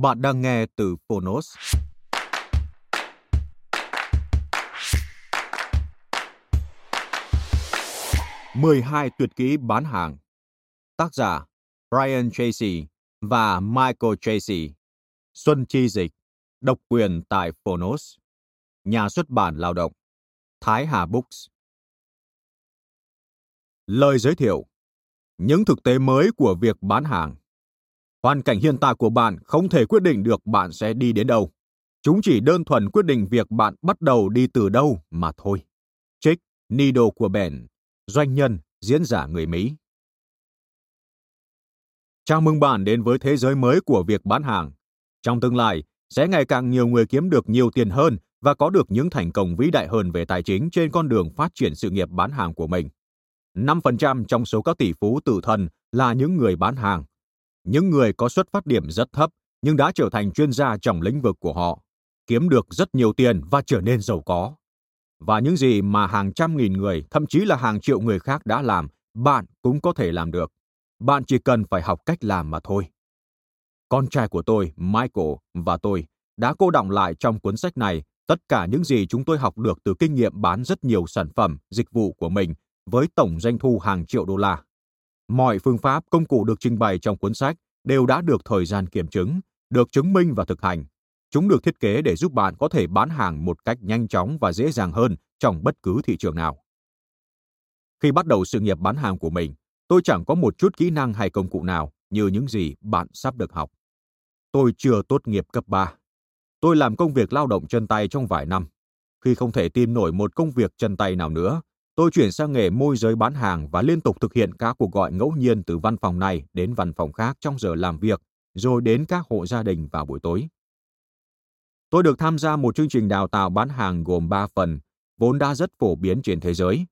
Bạn đang nghe từ Phonos. mười hai tuyệt kỹ bán hàng. Tác giả, Brian Tracy và Michael Tracy. Xuân Chi Dịch, Độc quyền tại Phonos. Nhà xuất bản lao động, Thái Hà Books. Lời giới thiệu, Những thực tế mới của việc bán hàng. Hoàn cảnh hiện tại của bạn không thể quyết định được bạn sẽ đi đến đâu. Chúng chỉ đơn thuần quyết định việc bạn bắt đầu đi từ đâu mà thôi. Trích Nido của Ben, doanh nhân, diễn giả người Mỹ. Chào mừng bạn đến với thế giới mới của việc bán hàng. Trong tương lai, sẽ ngày càng nhiều người kiếm được nhiều tiền hơn và có được những thành công vĩ đại hơn về tài chính trên con đường phát triển sự nghiệp bán hàng của mình. 5% trong số các tỷ phú tự thân là những người bán hàng những người có xuất phát điểm rất thấp nhưng đã trở thành chuyên gia trong lĩnh vực của họ, kiếm được rất nhiều tiền và trở nên giàu có. Và những gì mà hàng trăm nghìn người, thậm chí là hàng triệu người khác đã làm, bạn cũng có thể làm được. Bạn chỉ cần phải học cách làm mà thôi. Con trai của tôi, Michael, và tôi đã cô đọng lại trong cuốn sách này tất cả những gì chúng tôi học được từ kinh nghiệm bán rất nhiều sản phẩm, dịch vụ của mình với tổng doanh thu hàng triệu đô la. Mọi phương pháp, công cụ được trình bày trong cuốn sách đều đã được thời gian kiểm chứng, được chứng minh và thực hành. Chúng được thiết kế để giúp bạn có thể bán hàng một cách nhanh chóng và dễ dàng hơn trong bất cứ thị trường nào. Khi bắt đầu sự nghiệp bán hàng của mình, tôi chẳng có một chút kỹ năng hay công cụ nào như những gì bạn sắp được học. Tôi chưa tốt nghiệp cấp 3. Tôi làm công việc lao động chân tay trong vài năm. Khi không thể tìm nổi một công việc chân tay nào nữa, Tôi chuyển sang nghề môi giới bán hàng và liên tục thực hiện các cuộc gọi ngẫu nhiên từ văn phòng này đến văn phòng khác trong giờ làm việc, rồi đến các hộ gia đình vào buổi tối. Tôi được tham gia một chương trình đào tạo bán hàng gồm 3 phần, vốn đã rất phổ biến trên thế giới.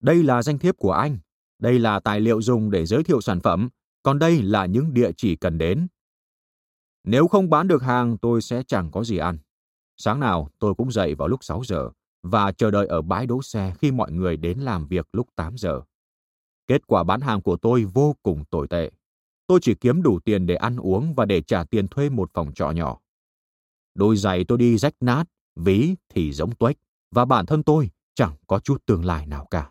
Đây là danh thiếp của anh, đây là tài liệu dùng để giới thiệu sản phẩm, còn đây là những địa chỉ cần đến. Nếu không bán được hàng, tôi sẽ chẳng có gì ăn. Sáng nào tôi cũng dậy vào lúc 6 giờ và chờ đợi ở bãi đỗ xe khi mọi người đến làm việc lúc 8 giờ. Kết quả bán hàng của tôi vô cùng tồi tệ. Tôi chỉ kiếm đủ tiền để ăn uống và để trả tiền thuê một phòng trọ nhỏ. Đôi giày tôi đi rách nát, ví thì giống tuếch, và bản thân tôi chẳng có chút tương lai nào cả.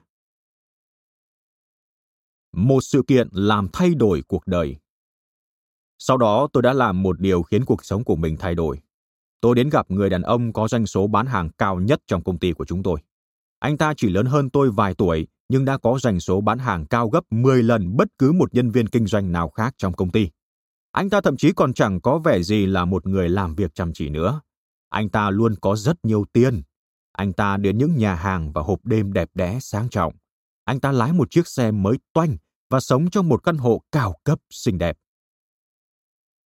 Một sự kiện làm thay đổi cuộc đời. Sau đó tôi đã làm một điều khiến cuộc sống của mình thay đổi. Tôi đến gặp người đàn ông có doanh số bán hàng cao nhất trong công ty của chúng tôi. Anh ta chỉ lớn hơn tôi vài tuổi, nhưng đã có doanh số bán hàng cao gấp 10 lần bất cứ một nhân viên kinh doanh nào khác trong công ty. Anh ta thậm chí còn chẳng có vẻ gì là một người làm việc chăm chỉ nữa. Anh ta luôn có rất nhiều tiền. Anh ta đến những nhà hàng và hộp đêm đẹp đẽ sang trọng. Anh ta lái một chiếc xe mới toanh và sống trong một căn hộ cao cấp xinh đẹp.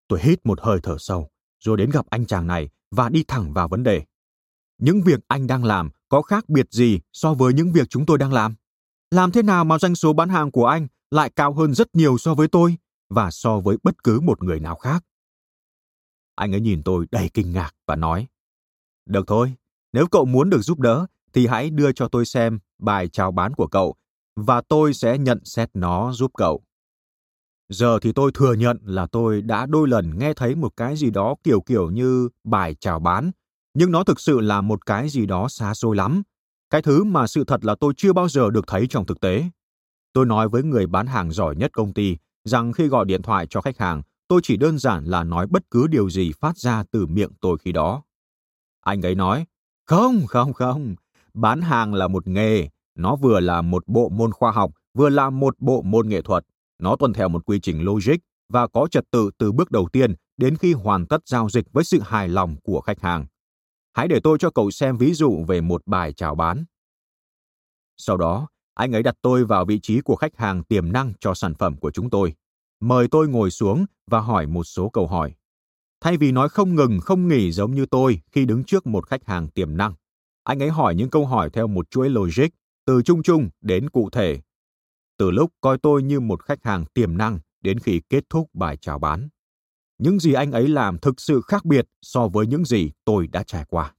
Tôi hít một hơi thở sâu, rồi đến gặp anh chàng này và đi thẳng vào vấn đề. Những việc anh đang làm có khác biệt gì so với những việc chúng tôi đang làm? Làm thế nào mà doanh số bán hàng của anh lại cao hơn rất nhiều so với tôi và so với bất cứ một người nào khác? Anh ấy nhìn tôi đầy kinh ngạc và nói, Được thôi, nếu cậu muốn được giúp đỡ thì hãy đưa cho tôi xem bài chào bán của cậu và tôi sẽ nhận xét nó giúp cậu. Giờ thì tôi thừa nhận là tôi đã đôi lần nghe thấy một cái gì đó kiểu kiểu như bài chào bán, nhưng nó thực sự là một cái gì đó xa xôi lắm. Cái thứ mà sự thật là tôi chưa bao giờ được thấy trong thực tế. Tôi nói với người bán hàng giỏi nhất công ty rằng khi gọi điện thoại cho khách hàng, tôi chỉ đơn giản là nói bất cứ điều gì phát ra từ miệng tôi khi đó. Anh ấy nói, không, không, không, bán hàng là một nghề, nó vừa là một bộ môn khoa học, vừa là một bộ môn nghệ thuật. Nó tuân theo một quy trình logic và có trật tự từ bước đầu tiên đến khi hoàn tất giao dịch với sự hài lòng của khách hàng. Hãy để tôi cho cậu xem ví dụ về một bài chào bán. Sau đó, anh ấy đặt tôi vào vị trí của khách hàng tiềm năng cho sản phẩm của chúng tôi. Mời tôi ngồi xuống và hỏi một số câu hỏi. Thay vì nói không ngừng, không nghỉ giống như tôi khi đứng trước một khách hàng tiềm năng, anh ấy hỏi những câu hỏi theo một chuỗi logic, từ chung chung đến cụ thể. Từ lúc coi tôi như một khách hàng tiềm năng đến khi kết thúc bài chào bán. Những gì anh ấy làm thực sự khác biệt so với những gì tôi đã trải qua.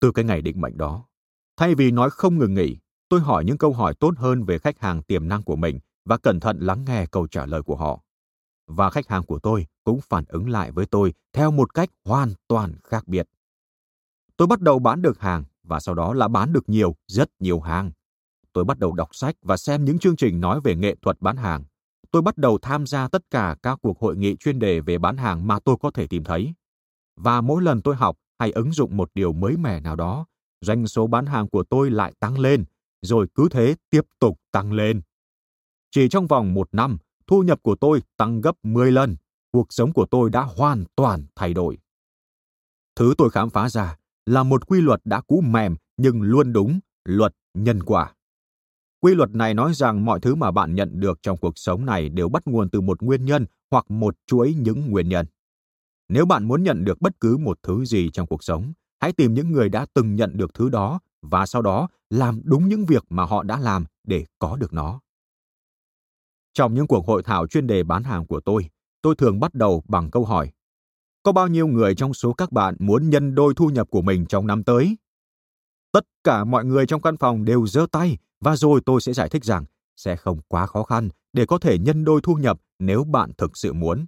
Từ cái ngày định mệnh đó, thay vì nói không ngừng nghỉ, tôi hỏi những câu hỏi tốt hơn về khách hàng tiềm năng của mình và cẩn thận lắng nghe câu trả lời của họ. Và khách hàng của tôi cũng phản ứng lại với tôi theo một cách hoàn toàn khác biệt. Tôi bắt đầu bán được hàng và sau đó là bán được nhiều, rất nhiều hàng. Tôi bắt đầu đọc sách và xem những chương trình nói về nghệ thuật bán hàng. Tôi bắt đầu tham gia tất cả các cuộc hội nghị chuyên đề về bán hàng mà tôi có thể tìm thấy. Và mỗi lần tôi học hay ứng dụng một điều mới mẻ nào đó, doanh số bán hàng của tôi lại tăng lên, rồi cứ thế tiếp tục tăng lên. Chỉ trong vòng một năm, thu nhập của tôi tăng gấp 10 lần, cuộc sống của tôi đã hoàn toàn thay đổi. Thứ tôi khám phá ra là một quy luật đã cũ mềm nhưng luôn đúng, luật nhân quả. Quy luật này nói rằng mọi thứ mà bạn nhận được trong cuộc sống này đều bắt nguồn từ một nguyên nhân hoặc một chuỗi những nguyên nhân. Nếu bạn muốn nhận được bất cứ một thứ gì trong cuộc sống, hãy tìm những người đã từng nhận được thứ đó và sau đó làm đúng những việc mà họ đã làm để có được nó. Trong những cuộc hội thảo chuyên đề bán hàng của tôi, tôi thường bắt đầu bằng câu hỏi có bao nhiêu người trong số các bạn muốn nhân đôi thu nhập của mình trong năm tới? Tất cả mọi người trong căn phòng đều giơ tay và rồi tôi sẽ giải thích rằng sẽ không quá khó khăn để có thể nhân đôi thu nhập nếu bạn thực sự muốn.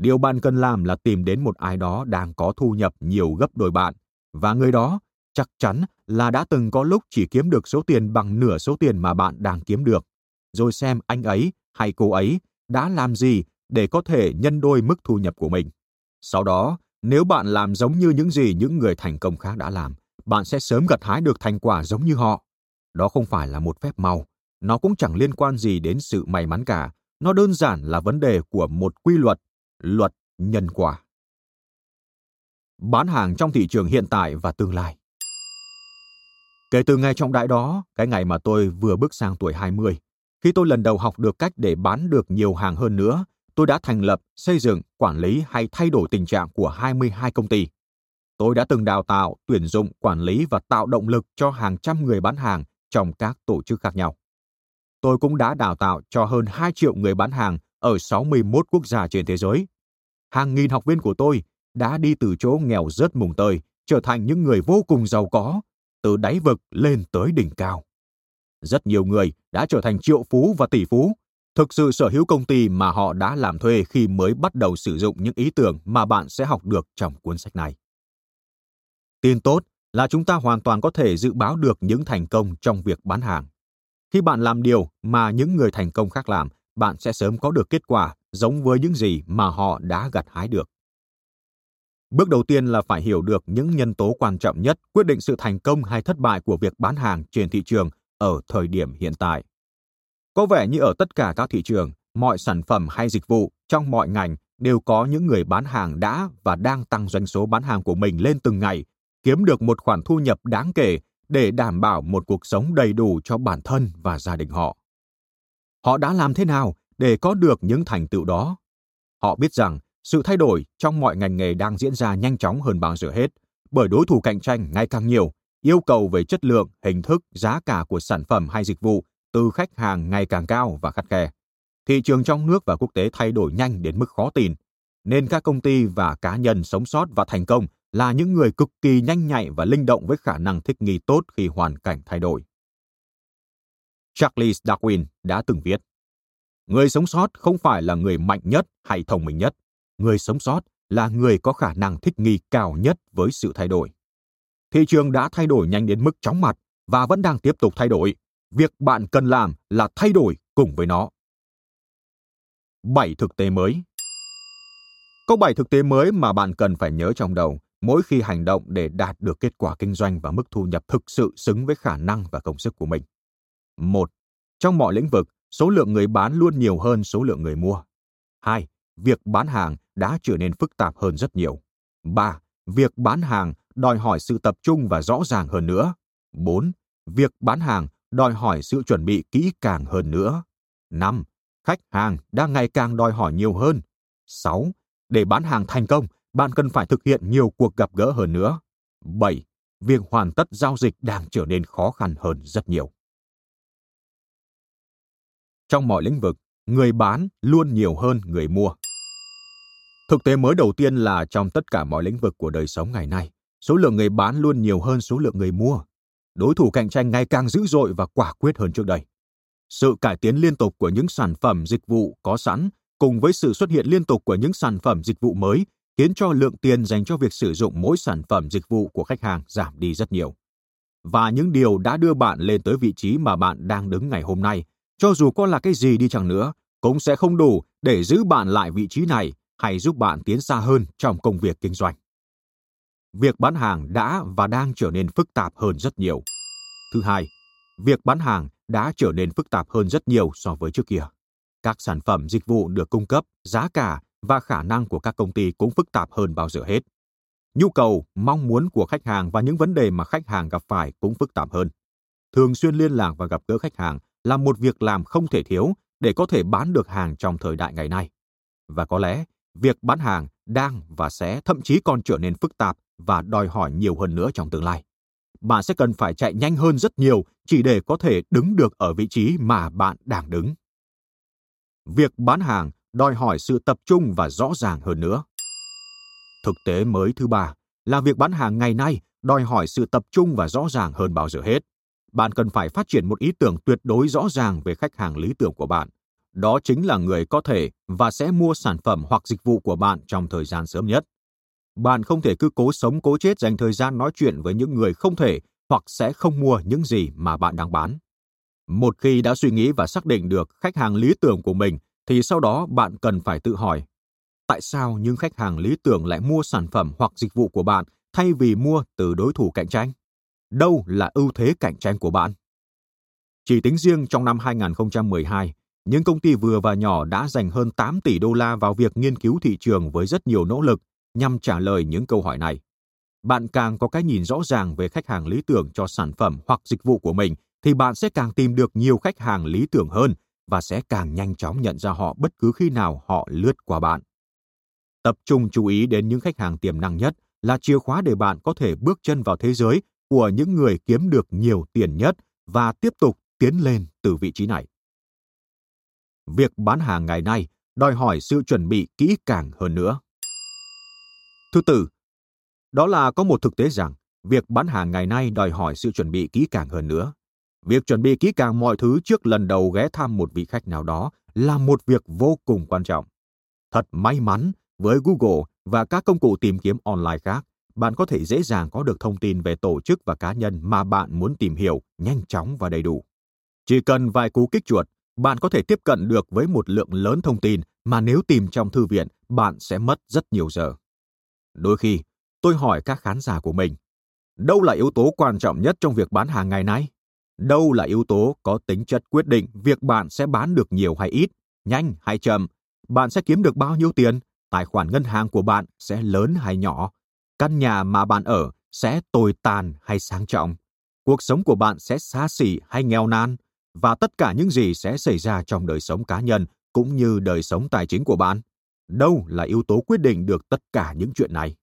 Điều bạn cần làm là tìm đến một ai đó đang có thu nhập nhiều gấp đôi bạn và người đó chắc chắn là đã từng có lúc chỉ kiếm được số tiền bằng nửa số tiền mà bạn đang kiếm được. Rồi xem anh ấy hay cô ấy đã làm gì để có thể nhân đôi mức thu nhập của mình. Sau đó, nếu bạn làm giống như những gì những người thành công khác đã làm, bạn sẽ sớm gặt hái được thành quả giống như họ. Đó không phải là một phép màu, nó cũng chẳng liên quan gì đến sự may mắn cả, nó đơn giản là vấn đề của một quy luật, luật nhân quả. Bán hàng trong thị trường hiện tại và tương lai. Kể từ ngày trọng đại đó, cái ngày mà tôi vừa bước sang tuổi 20, khi tôi lần đầu học được cách để bán được nhiều hàng hơn nữa, tôi đã thành lập, xây dựng, quản lý hay thay đổi tình trạng của 22 công ty. Tôi đã từng đào tạo, tuyển dụng, quản lý và tạo động lực cho hàng trăm người bán hàng trong các tổ chức khác nhau. Tôi cũng đã đào tạo cho hơn 2 triệu người bán hàng ở 61 quốc gia trên thế giới. Hàng nghìn học viên của tôi đã đi từ chỗ nghèo rớt mùng tơi trở thành những người vô cùng giàu có, từ đáy vực lên tới đỉnh cao. Rất nhiều người đã trở thành triệu phú và tỷ phú thực sự sở hữu công ty mà họ đã làm thuê khi mới bắt đầu sử dụng những ý tưởng mà bạn sẽ học được trong cuốn sách này. Tin tốt là chúng ta hoàn toàn có thể dự báo được những thành công trong việc bán hàng. Khi bạn làm điều mà những người thành công khác làm, bạn sẽ sớm có được kết quả giống với những gì mà họ đã gặt hái được. Bước đầu tiên là phải hiểu được những nhân tố quan trọng nhất quyết định sự thành công hay thất bại của việc bán hàng trên thị trường ở thời điểm hiện tại. Có vẻ như ở tất cả các thị trường, mọi sản phẩm hay dịch vụ trong mọi ngành đều có những người bán hàng đã và đang tăng doanh số bán hàng của mình lên từng ngày, kiếm được một khoản thu nhập đáng kể để đảm bảo một cuộc sống đầy đủ cho bản thân và gia đình họ. Họ đã làm thế nào để có được những thành tựu đó? Họ biết rằng sự thay đổi trong mọi ngành nghề đang diễn ra nhanh chóng hơn bao giờ hết, bởi đối thủ cạnh tranh ngày càng nhiều, yêu cầu về chất lượng, hình thức, giá cả của sản phẩm hay dịch vụ từ khách hàng ngày càng cao và khắt khe. Thị trường trong nước và quốc tế thay đổi nhanh đến mức khó tin, nên các công ty và cá nhân sống sót và thành công là những người cực kỳ nhanh nhạy và linh động với khả năng thích nghi tốt khi hoàn cảnh thay đổi. Charles Darwin đã từng viết, Người sống sót không phải là người mạnh nhất hay thông minh nhất. Người sống sót là người có khả năng thích nghi cao nhất với sự thay đổi. Thị trường đã thay đổi nhanh đến mức chóng mặt và vẫn đang tiếp tục thay đổi. Việc bạn cần làm là thay đổi cùng với nó. 7 thực tế mới Có 7 thực tế mới mà bạn cần phải nhớ trong đầu mỗi khi hành động để đạt được kết quả kinh doanh và mức thu nhập thực sự xứng với khả năng và công sức của mình. Một, Trong mọi lĩnh vực, số lượng người bán luôn nhiều hơn số lượng người mua. 2. Việc bán hàng đã trở nên phức tạp hơn rất nhiều. 3. Việc bán hàng đòi hỏi sự tập trung và rõ ràng hơn nữa. 4. Việc bán hàng đòi hỏi sự chuẩn bị kỹ càng hơn nữa. 5. Khách hàng đang ngày càng đòi hỏi nhiều hơn. 6. Để bán hàng thành công, bạn cần phải thực hiện nhiều cuộc gặp gỡ hơn nữa. 7. Việc hoàn tất giao dịch đang trở nên khó khăn hơn rất nhiều. Trong mọi lĩnh vực, người bán luôn nhiều hơn người mua. Thực tế mới đầu tiên là trong tất cả mọi lĩnh vực của đời sống ngày nay, số lượng người bán luôn nhiều hơn số lượng người mua. Đối thủ cạnh tranh ngày càng dữ dội và quả quyết hơn trước đây. Sự cải tiến liên tục của những sản phẩm dịch vụ có sẵn cùng với sự xuất hiện liên tục của những sản phẩm dịch vụ mới khiến cho lượng tiền dành cho việc sử dụng mỗi sản phẩm dịch vụ của khách hàng giảm đi rất nhiều. Và những điều đã đưa bạn lên tới vị trí mà bạn đang đứng ngày hôm nay, cho dù có là cái gì đi chăng nữa, cũng sẽ không đủ để giữ bạn lại vị trí này hay giúp bạn tiến xa hơn trong công việc kinh doanh. Việc bán hàng đã và đang trở nên phức tạp hơn rất nhiều. Thứ hai, việc bán hàng đã trở nên phức tạp hơn rất nhiều so với trước kia. Các sản phẩm dịch vụ được cung cấp, giá cả và khả năng của các công ty cũng phức tạp hơn bao giờ hết. Nhu cầu, mong muốn của khách hàng và những vấn đề mà khách hàng gặp phải cũng phức tạp hơn. Thường xuyên liên lạc và gặp gỡ khách hàng là một việc làm không thể thiếu để có thể bán được hàng trong thời đại ngày nay. Và có lẽ, việc bán hàng đang và sẽ thậm chí còn trở nên phức tạp và đòi hỏi nhiều hơn nữa trong tương lai. Bạn sẽ cần phải chạy nhanh hơn rất nhiều chỉ để có thể đứng được ở vị trí mà bạn đang đứng. Việc bán hàng đòi hỏi sự tập trung và rõ ràng hơn nữa. Thực tế mới thứ ba là việc bán hàng ngày nay đòi hỏi sự tập trung và rõ ràng hơn bao giờ hết. Bạn cần phải phát triển một ý tưởng tuyệt đối rõ ràng về khách hàng lý tưởng của bạn. Đó chính là người có thể và sẽ mua sản phẩm hoặc dịch vụ của bạn trong thời gian sớm nhất. Bạn không thể cứ cố sống cố chết dành thời gian nói chuyện với những người không thể hoặc sẽ không mua những gì mà bạn đang bán. Một khi đã suy nghĩ và xác định được khách hàng lý tưởng của mình thì sau đó bạn cần phải tự hỏi tại sao những khách hàng lý tưởng lại mua sản phẩm hoặc dịch vụ của bạn thay vì mua từ đối thủ cạnh tranh? Đâu là ưu thế cạnh tranh của bạn? Chỉ tính riêng trong năm 2012, những công ty vừa và nhỏ đã dành hơn 8 tỷ đô la vào việc nghiên cứu thị trường với rất nhiều nỗ lực nhằm trả lời những câu hỏi này. Bạn càng có cái nhìn rõ ràng về khách hàng lý tưởng cho sản phẩm hoặc dịch vụ của mình thì bạn sẽ càng tìm được nhiều khách hàng lý tưởng hơn và sẽ càng nhanh chóng nhận ra họ bất cứ khi nào họ lướt qua bạn. Tập trung chú ý đến những khách hàng tiềm năng nhất là chìa khóa để bạn có thể bước chân vào thế giới của những người kiếm được nhiều tiền nhất và tiếp tục tiến lên từ vị trí này. Việc bán hàng ngày nay đòi hỏi sự chuẩn bị kỹ càng hơn nữa. Thứ tư, đó là có một thực tế rằng việc bán hàng ngày nay đòi hỏi sự chuẩn bị kỹ càng hơn nữa. Việc chuẩn bị kỹ càng mọi thứ trước lần đầu ghé thăm một vị khách nào đó là một việc vô cùng quan trọng. Thật may mắn, với Google và các công cụ tìm kiếm online khác, bạn có thể dễ dàng có được thông tin về tổ chức và cá nhân mà bạn muốn tìm hiểu nhanh chóng và đầy đủ. Chỉ cần vài cú kích chuột, bạn có thể tiếp cận được với một lượng lớn thông tin mà nếu tìm trong thư viện, bạn sẽ mất rất nhiều giờ. Đôi khi, tôi hỏi các khán giả của mình, đâu là yếu tố quan trọng nhất trong việc bán hàng ngày nay? Đâu là yếu tố có tính chất quyết định việc bạn sẽ bán được nhiều hay ít, nhanh hay chậm, bạn sẽ kiếm được bao nhiêu tiền, tài khoản ngân hàng của bạn sẽ lớn hay nhỏ, căn nhà mà bạn ở sẽ tồi tàn hay sang trọng, cuộc sống của bạn sẽ xa xỉ hay nghèo nàn, và tất cả những gì sẽ xảy ra trong đời sống cá nhân cũng như đời sống tài chính của bạn. Đâu là yếu tố quyết định được tất cả những chuyện này?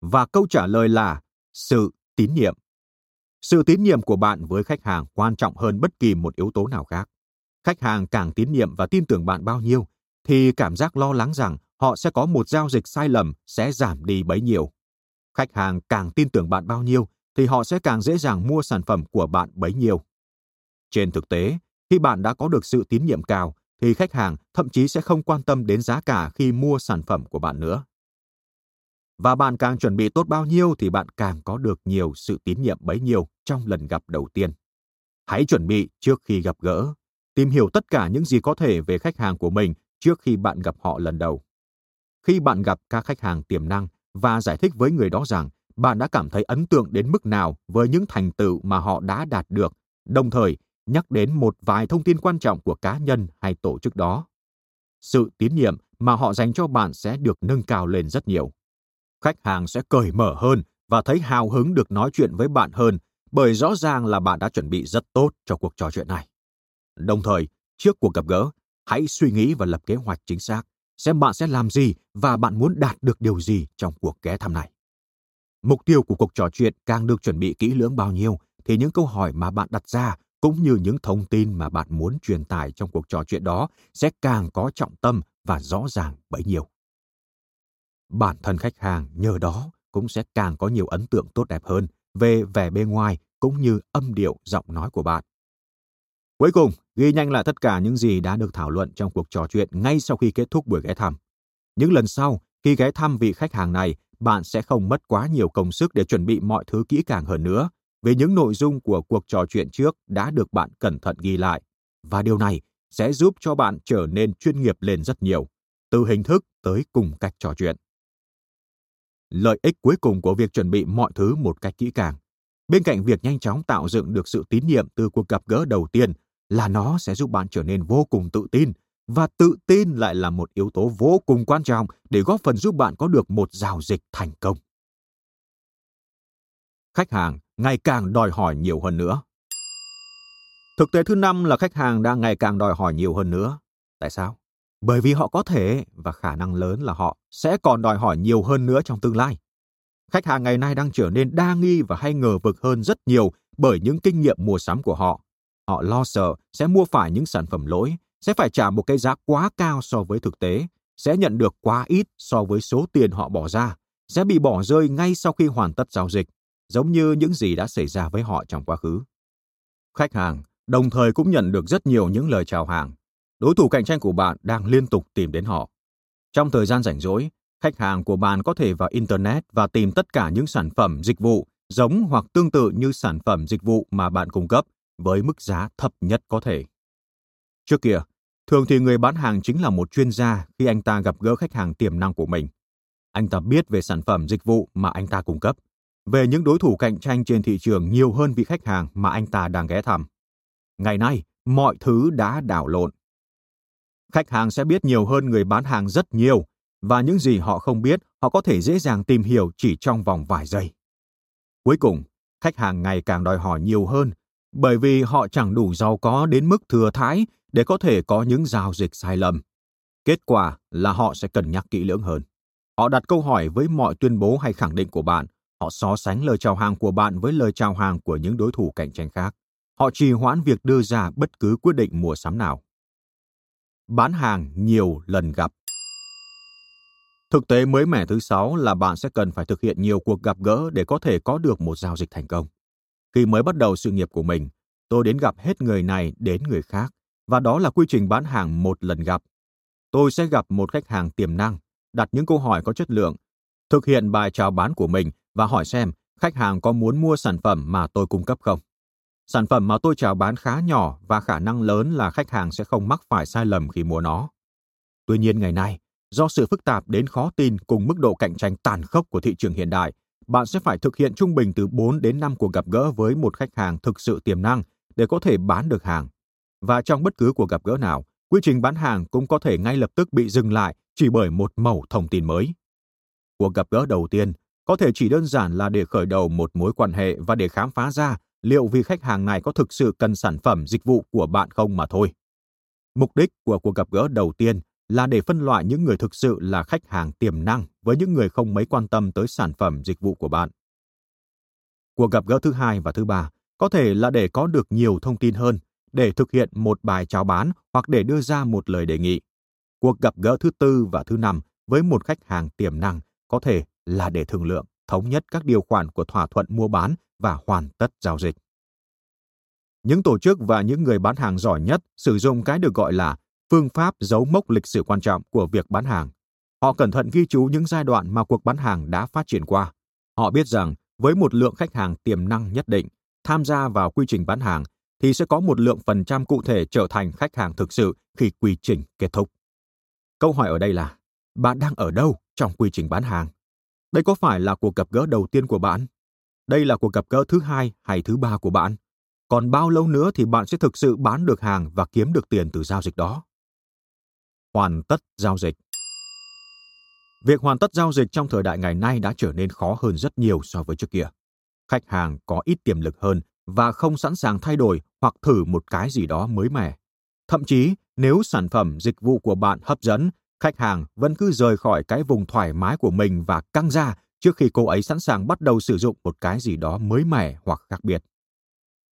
Và câu trả lời là sự tín nhiệm. Sự tín nhiệm của bạn với khách hàng quan trọng hơn bất kỳ một yếu tố nào khác. Khách hàng càng tín nhiệm và tin tưởng bạn bao nhiêu, thì cảm giác lo lắng rằng họ sẽ có một giao dịch sai lầm sẽ giảm đi bấy nhiêu. Khách hàng càng tin tưởng bạn bao nhiêu, thì họ sẽ càng dễ dàng mua sản phẩm của bạn bấy nhiêu. Trên thực tế, khi bạn đã có được sự tín nhiệm cao, thì khách hàng thậm chí sẽ không quan tâm đến giá cả khi mua sản phẩm của bạn nữa. Và bạn càng chuẩn bị tốt bao nhiêu thì bạn càng có được nhiều sự tín nhiệm bấy nhiêu trong lần gặp đầu tiên. Hãy chuẩn bị trước khi gặp gỡ, tìm hiểu tất cả những gì có thể về khách hàng của mình trước khi bạn gặp họ lần đầu. Khi bạn gặp các khách hàng tiềm năng và giải thích với người đó rằng bạn đã cảm thấy ấn tượng đến mức nào với những thành tựu mà họ đã đạt được, đồng thời nhắc đến một vài thông tin quan trọng của cá nhân hay tổ chức đó. Sự tín nhiệm mà họ dành cho bạn sẽ được nâng cao lên rất nhiều. Khách hàng sẽ cởi mở hơn và thấy hào hứng được nói chuyện với bạn hơn bởi rõ ràng là bạn đã chuẩn bị rất tốt cho cuộc trò chuyện này. Đồng thời, trước cuộc gặp gỡ, hãy suy nghĩ và lập kế hoạch chính xác, xem bạn sẽ làm gì và bạn muốn đạt được điều gì trong cuộc ghé thăm này. Mục tiêu của cuộc trò chuyện càng được chuẩn bị kỹ lưỡng bao nhiêu thì những câu hỏi mà bạn đặt ra cũng như những thông tin mà bạn muốn truyền tải trong cuộc trò chuyện đó sẽ càng có trọng tâm và rõ ràng bấy nhiêu. Bản thân khách hàng nhờ đó cũng sẽ càng có nhiều ấn tượng tốt đẹp hơn về vẻ bề ngoài cũng như âm điệu giọng nói của bạn. Cuối cùng, ghi nhanh lại tất cả những gì đã được thảo luận trong cuộc trò chuyện ngay sau khi kết thúc buổi ghé thăm. Những lần sau, khi ghé thăm vị khách hàng này, bạn sẽ không mất quá nhiều công sức để chuẩn bị mọi thứ kỹ càng hơn nữa vì những nội dung của cuộc trò chuyện trước đã được bạn cẩn thận ghi lại. Và điều này sẽ giúp cho bạn trở nên chuyên nghiệp lên rất nhiều, từ hình thức tới cùng cách trò chuyện. Lợi ích cuối cùng của việc chuẩn bị mọi thứ một cách kỹ càng, bên cạnh việc nhanh chóng tạo dựng được sự tín nhiệm từ cuộc gặp gỡ đầu tiên, là nó sẽ giúp bạn trở nên vô cùng tự tin và tự tin lại là một yếu tố vô cùng quan trọng để góp phần giúp bạn có được một giao dịch thành công. Khách hàng ngày càng đòi hỏi nhiều hơn nữa. Thực tế thứ năm là khách hàng đang ngày càng đòi hỏi nhiều hơn nữa. Tại sao? Bởi vì họ có thể và khả năng lớn là họ sẽ còn đòi hỏi nhiều hơn nữa trong tương lai. Khách hàng ngày nay đang trở nên đa nghi và hay ngờ vực hơn rất nhiều bởi những kinh nghiệm mua sắm của họ. Họ lo sợ sẽ mua phải những sản phẩm lỗi, sẽ phải trả một cái giá quá cao so với thực tế, sẽ nhận được quá ít so với số tiền họ bỏ ra, sẽ bị bỏ rơi ngay sau khi hoàn tất giao dịch, giống như những gì đã xảy ra với họ trong quá khứ. Khách hàng đồng thời cũng nhận được rất nhiều những lời chào hàng. Đối thủ cạnh tranh của bạn đang liên tục tìm đến họ. Trong thời gian rảnh rỗi, khách hàng của bạn có thể vào Internet và tìm tất cả những sản phẩm, dịch vụ giống hoặc tương tự như sản phẩm, dịch vụ mà bạn cung cấp với mức giá thấp nhất có thể. Trước kia, thường thì người bán hàng chính là một chuyên gia khi anh ta gặp gỡ khách hàng tiềm năng của mình. Anh ta biết về sản phẩm, dịch vụ mà anh ta cung cấp, về những đối thủ cạnh tranh trên thị trường nhiều hơn vị khách hàng mà anh ta đang ghé thăm. Ngày nay, mọi thứ đã đảo lộn. Khách hàng sẽ biết nhiều hơn người bán hàng rất nhiều, và những gì họ không biết, họ có thể dễ dàng tìm hiểu chỉ trong vòng vài giây. Cuối cùng, khách hàng ngày càng đòi hỏi nhiều hơn, bởi vì họ chẳng đủ giàu có đến mức thừa thãi để có thể có những giao dịch sai lầm. Kết quả là họ sẽ cân nhắc kỹ lưỡng hơn. Họ đặt câu hỏi với mọi tuyên bố hay khẳng định của bạn. Họ so sánh lời chào hàng của bạn với lời chào hàng của những đối thủ cạnh tranh khác. Họ trì hoãn việc đưa ra bất cứ quyết định mua sắm nào. Bán hàng nhiều lần gặp Thực tế mới mẻ thứ sáu là bạn sẽ cần phải thực hiện nhiều cuộc gặp gỡ để có thể có được một giao dịch thành công. Khi mới bắt đầu sự nghiệp của mình, tôi đến gặp hết người này đến người khác, và đó là quy trình bán hàng một lần gặp. Tôi sẽ gặp một khách hàng tiềm năng, đặt những câu hỏi có chất lượng, thực hiện bài chào bán của mình và hỏi xem khách hàng có muốn mua sản phẩm mà tôi cung cấp không. Sản phẩm mà tôi chào bán khá nhỏ và khả năng lớn là khách hàng sẽ không mắc phải sai lầm khi mua nó. Tuy nhiên ngày nay, do sự phức tạp đến khó tin cùng mức độ cạnh tranh tàn khốc của thị trường hiện đại, bạn sẽ phải thực hiện trung bình từ 4 đến 5 cuộc gặp gỡ với một khách hàng thực sự tiềm năng để có thể bán được hàng. Và trong bất cứ cuộc gặp gỡ nào, quy trình bán hàng cũng có thể ngay lập tức bị dừng lại chỉ bởi một mẩu thông tin mới. Cuộc gặp gỡ đầu tiên có thể chỉ đơn giản là để khởi đầu một mối quan hệ và để khám phá ra liệu vì khách hàng này có thực sự cần sản phẩm dịch vụ của bạn không mà thôi. Mục đích của cuộc gặp gỡ đầu tiên là để phân loại những người thực sự là khách hàng tiềm năng với những người không mấy quan tâm tới sản phẩm dịch vụ của bạn. Cuộc gặp gỡ thứ hai và thứ ba có thể là để có được nhiều thông tin hơn, để thực hiện một bài chào bán hoặc để đưa ra một lời đề nghị. Cuộc gặp gỡ thứ tư và thứ năm với một khách hàng tiềm năng có thể là để thương lượng, thống nhất các điều khoản của thỏa thuận mua bán và hoàn tất giao dịch. Những tổ chức và những người bán hàng giỏi nhất sử dụng cái được gọi là phương pháp dấu mốc lịch sử quan trọng của việc bán hàng. Họ cẩn thận ghi chú những giai đoạn mà cuộc bán hàng đã phát triển qua. Họ biết rằng với một lượng khách hàng tiềm năng nhất định tham gia vào quy trình bán hàng thì sẽ có một lượng phần trăm cụ thể trở thành khách hàng thực sự khi quy trình kết thúc. Câu hỏi ở đây là, bạn đang ở đâu trong quy trình bán hàng? Đây có phải là cuộc gặp gỡ đầu tiên của bạn? Đây là cuộc gặp gỡ thứ hai hay thứ ba của bạn? Còn bao lâu nữa thì bạn sẽ thực sự bán được hàng và kiếm được tiền từ giao dịch đó? Hoàn tất giao dịch Việc hoàn tất giao dịch trong thời đại ngày nay đã trở nên khó hơn rất nhiều so với trước kia. Khách hàng có ít tiềm lực hơn và không sẵn sàng thay đổi hoặc thử một cái gì đó mới mẻ. Thậm chí, nếu sản phẩm, dịch vụ của bạn hấp dẫn, khách hàng vẫn cứ rời khỏi cái vùng thoải mái của mình và căng ra trước khi cô ấy sẵn sàng bắt đầu sử dụng một cái gì đó mới mẻ hoặc khác biệt.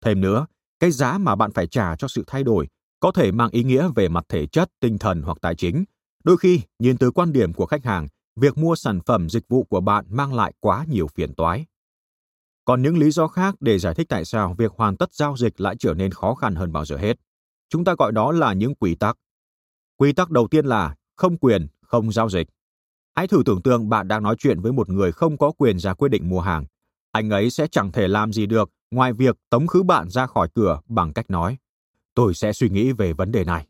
Thêm nữa, cái giá mà bạn phải trả cho sự thay đổi có thể mang ý nghĩa về mặt thể chất, tinh thần hoặc tài chính. Đôi khi, nhìn từ quan điểm của khách hàng, việc mua sản phẩm dịch vụ của bạn mang lại quá nhiều phiền toái. Còn những lý do khác để giải thích tại sao việc hoàn tất giao dịch lại trở nên khó khăn hơn bao giờ hết. Chúng ta gọi đó là những quy tắc. Quy tắc đầu tiên là không quyền, không giao dịch. Hãy thử tưởng tượng bạn đang nói chuyện với một người không có quyền ra quyết định mua hàng. Anh ấy sẽ chẳng thể làm gì được ngoài việc tống khứ bạn ra khỏi cửa bằng cách nói tôi sẽ suy nghĩ về vấn đề này.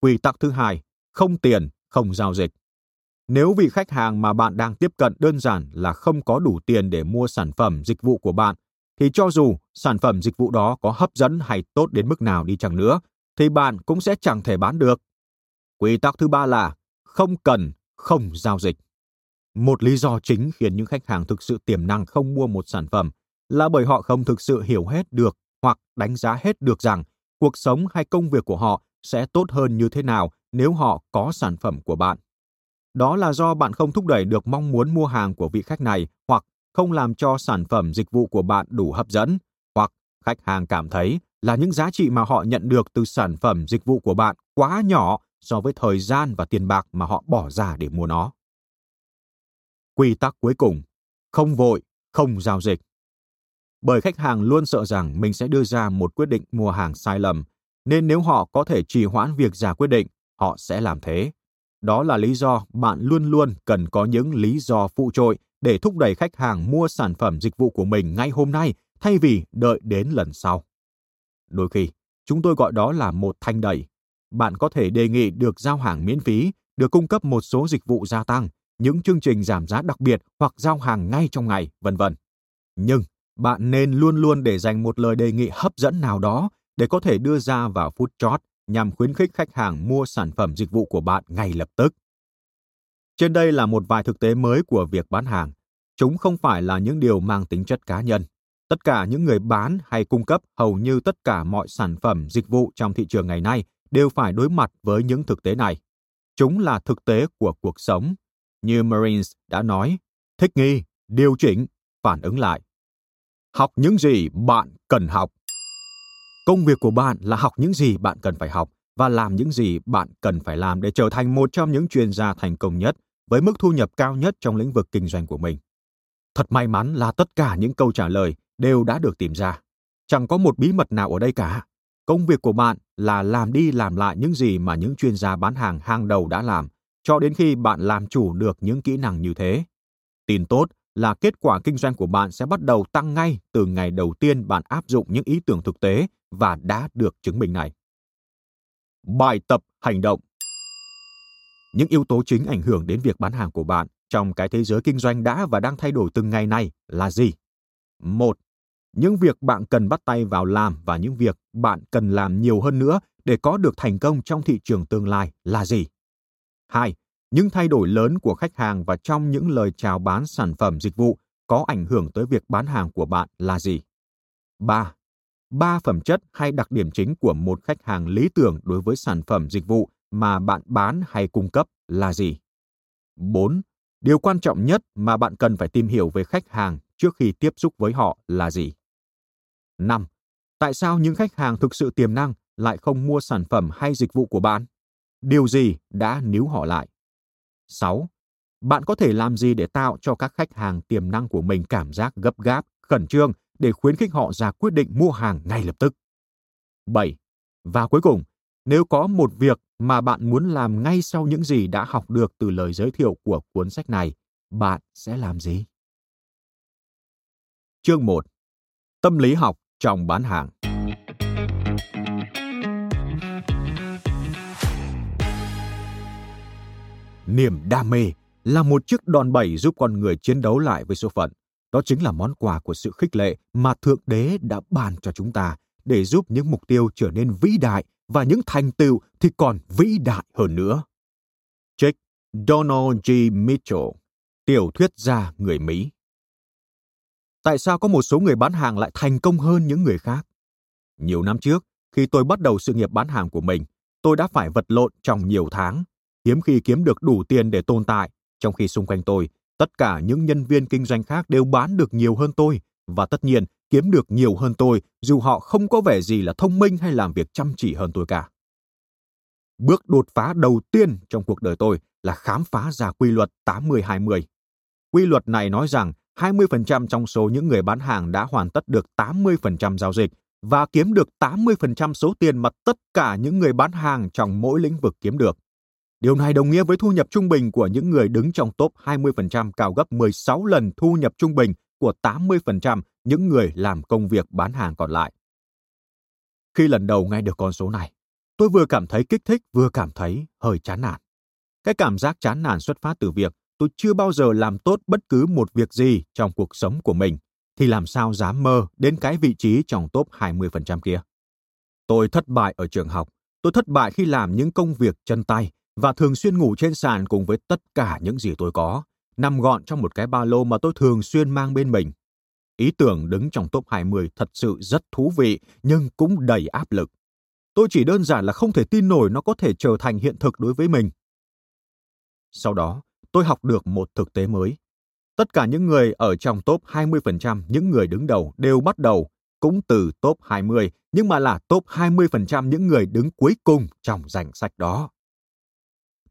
Quy tắc thứ hai, không tiền, không giao dịch. Nếu vị khách hàng mà bạn đang tiếp cận đơn giản là không có đủ tiền để mua sản phẩm dịch vụ của bạn, thì cho dù sản phẩm dịch vụ đó có hấp dẫn hay tốt đến mức nào đi chăng nữa, thì bạn cũng sẽ chẳng thể bán được. Quy tắc thứ ba là không cần, không giao dịch. Một lý do chính khiến những khách hàng thực sự tiềm năng không mua một sản phẩm là bởi họ không thực sự hiểu hết được hoặc đánh giá hết được rằng cuộc sống hay công việc của họ sẽ tốt hơn như thế nào nếu họ có sản phẩm của bạn. Đó là do bạn không thúc đẩy được mong muốn mua hàng của vị khách này hoặc không làm cho sản phẩm dịch vụ của bạn đủ hấp dẫn, hoặc khách hàng cảm thấy là những giá trị mà họ nhận được từ sản phẩm dịch vụ của bạn quá nhỏ so với thời gian và tiền bạc mà họ bỏ ra để mua nó. Quy tắc cuối cùng, không vội, không giao dịch. Bởi khách hàng luôn sợ rằng mình sẽ đưa ra một quyết định mua hàng sai lầm, nên nếu họ có thể trì hoãn việc ra quyết định, họ sẽ làm thế. Đó là lý do bạn luôn luôn cần có những lý do phụ trội để thúc đẩy khách hàng mua sản phẩm dịch vụ của mình ngay hôm nay thay vì đợi đến lần sau. Đôi khi, chúng tôi gọi đó là một thanh đẩy. Bạn có thể đề nghị được giao hàng miễn phí, được cung cấp một số dịch vụ gia tăng, những chương trình giảm giá đặc biệt hoặc giao hàng ngay trong ngày, vân vân. Nhưng bạn nên luôn luôn để dành một lời đề nghị hấp dẫn nào đó để có thể đưa ra vào phút chót nhằm khuyến khích khách hàng mua sản phẩm dịch vụ của bạn ngay lập tức. Trên đây là một vài thực tế mới của việc bán hàng. Chúng không phải là những điều mang tính chất cá nhân. Tất cả những người bán hay cung cấp hầu như tất cả mọi sản phẩm dịch vụ trong thị trường ngày nay đều phải đối mặt với những thực tế này. Chúng là thực tế của cuộc sống. Như Marines đã nói, thích nghi, điều chỉnh, phản ứng lại. Học những gì bạn cần học. Công việc của bạn là học những gì bạn cần phải học và làm những gì bạn cần phải làm để trở thành một trong những chuyên gia thành công nhất với mức thu nhập cao nhất trong lĩnh vực kinh doanh của mình. Thật may mắn là tất cả những câu trả lời đều đã được tìm ra. Chẳng có một bí mật nào ở đây cả. Công việc của bạn là làm đi làm lại những gì mà những chuyên gia bán hàng hàng đầu đã làm, cho đến khi bạn làm chủ được những kỹ năng như thế. Tin tốt là kết quả kinh doanh của bạn sẽ bắt đầu tăng ngay từ ngày đầu tiên bạn áp dụng những ý tưởng thực tế và đã được chứng minh này. Bài tập hành động Những yếu tố chính ảnh hưởng đến việc bán hàng của bạn trong cái thế giới kinh doanh đã và đang thay đổi từng ngày này là gì? Một, những việc bạn cần bắt tay vào làm và những việc bạn cần làm nhiều hơn nữa để có được thành công trong thị trường tương lai là gì? Hai, những thay đổi lớn của khách hàng và trong những lời chào bán sản phẩm dịch vụ có ảnh hưởng tới việc bán hàng của bạn là gì? 3. Ba phẩm chất hay đặc điểm chính của một khách hàng lý tưởng đối với sản phẩm dịch vụ mà bạn bán hay cung cấp là gì? 4. Điều quan trọng nhất mà bạn cần phải tìm hiểu về khách hàng trước khi tiếp xúc với họ là gì? 5. Tại sao những khách hàng thực sự tiềm năng lại không mua sản phẩm hay dịch vụ của bạn? Điều gì đã níu họ lại? 6. Bạn có thể làm gì để tạo cho các khách hàng tiềm năng của mình cảm giác gấp gáp, khẩn trương để khuyến khích họ ra quyết định mua hàng ngay lập tức? 7. Và cuối cùng, nếu có một việc mà bạn muốn làm ngay sau những gì đã học được từ lời giới thiệu của cuốn sách này, bạn sẽ làm gì? Chương 1. Tâm lý học trong bán hàng. Niềm đam mê là một chiếc đòn bẩy giúp con người chiến đấu lại với số phận. Đó chính là món quà của sự khích lệ mà Thượng Đế đã ban cho chúng ta để giúp những mục tiêu trở nên vĩ đại và những thành tựu thì còn vĩ đại hơn nữa. Jake Donald G. Mitchell, tiểu thuyết gia người Mỹ. Tại sao có một số người bán hàng lại thành công hơn những người khác? Nhiều năm trước, khi tôi bắt đầu sự nghiệp bán hàng của mình, tôi đã phải vật lộn trong nhiều tháng, hiếm khi kiếm được đủ tiền để tồn tại, trong khi xung quanh tôi, tất cả những nhân viên kinh doanh khác đều bán được nhiều hơn tôi và tất nhiên kiếm được nhiều hơn tôi dù họ không có vẻ gì là thông minh hay làm việc chăm chỉ hơn tôi cả. Bước đột phá đầu tiên trong cuộc đời tôi là khám phá ra quy luật 80-20. Quy luật này nói rằng 20% trong số những người bán hàng đã hoàn tất được 80% giao dịch và kiếm được 80% số tiền mà tất cả những người bán hàng trong mỗi lĩnh vực kiếm được. Điều này đồng nghĩa với thu nhập trung bình của những người đứng trong top 20% cao gấp 16 lần thu nhập trung bình của 80% những người làm công việc bán hàng còn lại. Khi lần đầu nghe được con số này, tôi vừa cảm thấy kích thích vừa cảm thấy hơi chán nản. Cái cảm giác chán nản xuất phát từ việc tôi chưa bao giờ làm tốt bất cứ một việc gì trong cuộc sống của mình, thì làm sao dám mơ đến cái vị trí trong top 20% kia. Tôi thất bại ở trường học, tôi thất bại khi làm những công việc chân tay và thường xuyên ngủ trên sàn cùng với tất cả những gì tôi có, nằm gọn trong một cái ba lô mà tôi thường xuyên mang bên mình. Ý tưởng đứng trong top 20 thật sự rất thú vị nhưng cũng đầy áp lực. Tôi chỉ đơn giản là không thể tin nổi nó có thể trở thành hiện thực đối với mình. Sau đó, tôi học được một thực tế mới. Tất cả những người ở trong top 20% những người đứng đầu đều bắt đầu cũng từ top 20 nhưng mà là top 20% những người đứng cuối cùng trong danh sách đó.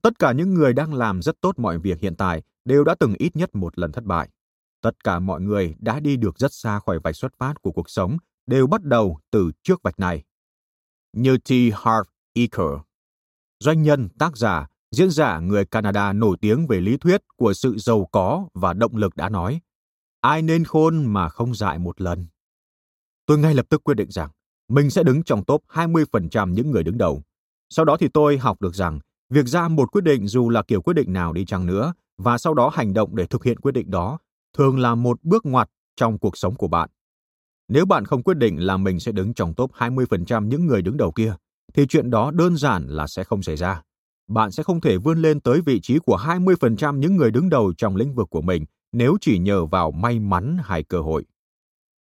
Tất cả những người đang làm rất tốt mọi việc hiện tại đều đã từng ít nhất một lần thất bại. Tất cả mọi người đã đi được rất xa khỏi vạch xuất phát của cuộc sống đều bắt đầu từ trước vạch này. Như T. Harv Eker, doanh nhân, tác giả, diễn giả người Canada nổi tiếng về lý thuyết của sự giàu có và động lực đã nói, ai nên khôn mà không dại một lần. Tôi ngay lập tức quyết định rằng mình sẽ đứng trong top 20% những người đứng đầu. Sau đó thì tôi học được rằng việc ra một quyết định dù là kiểu quyết định nào đi chăng nữa và sau đó hành động để thực hiện quyết định đó thường là một bước ngoặt trong cuộc sống của bạn. Nếu bạn không quyết định là mình sẽ đứng trong top 20% những người đứng đầu kia, thì chuyện đó đơn giản là sẽ không xảy ra. Bạn sẽ không thể vươn lên tới vị trí của 20% những người đứng đầu trong lĩnh vực của mình nếu chỉ nhờ vào may mắn hay cơ hội.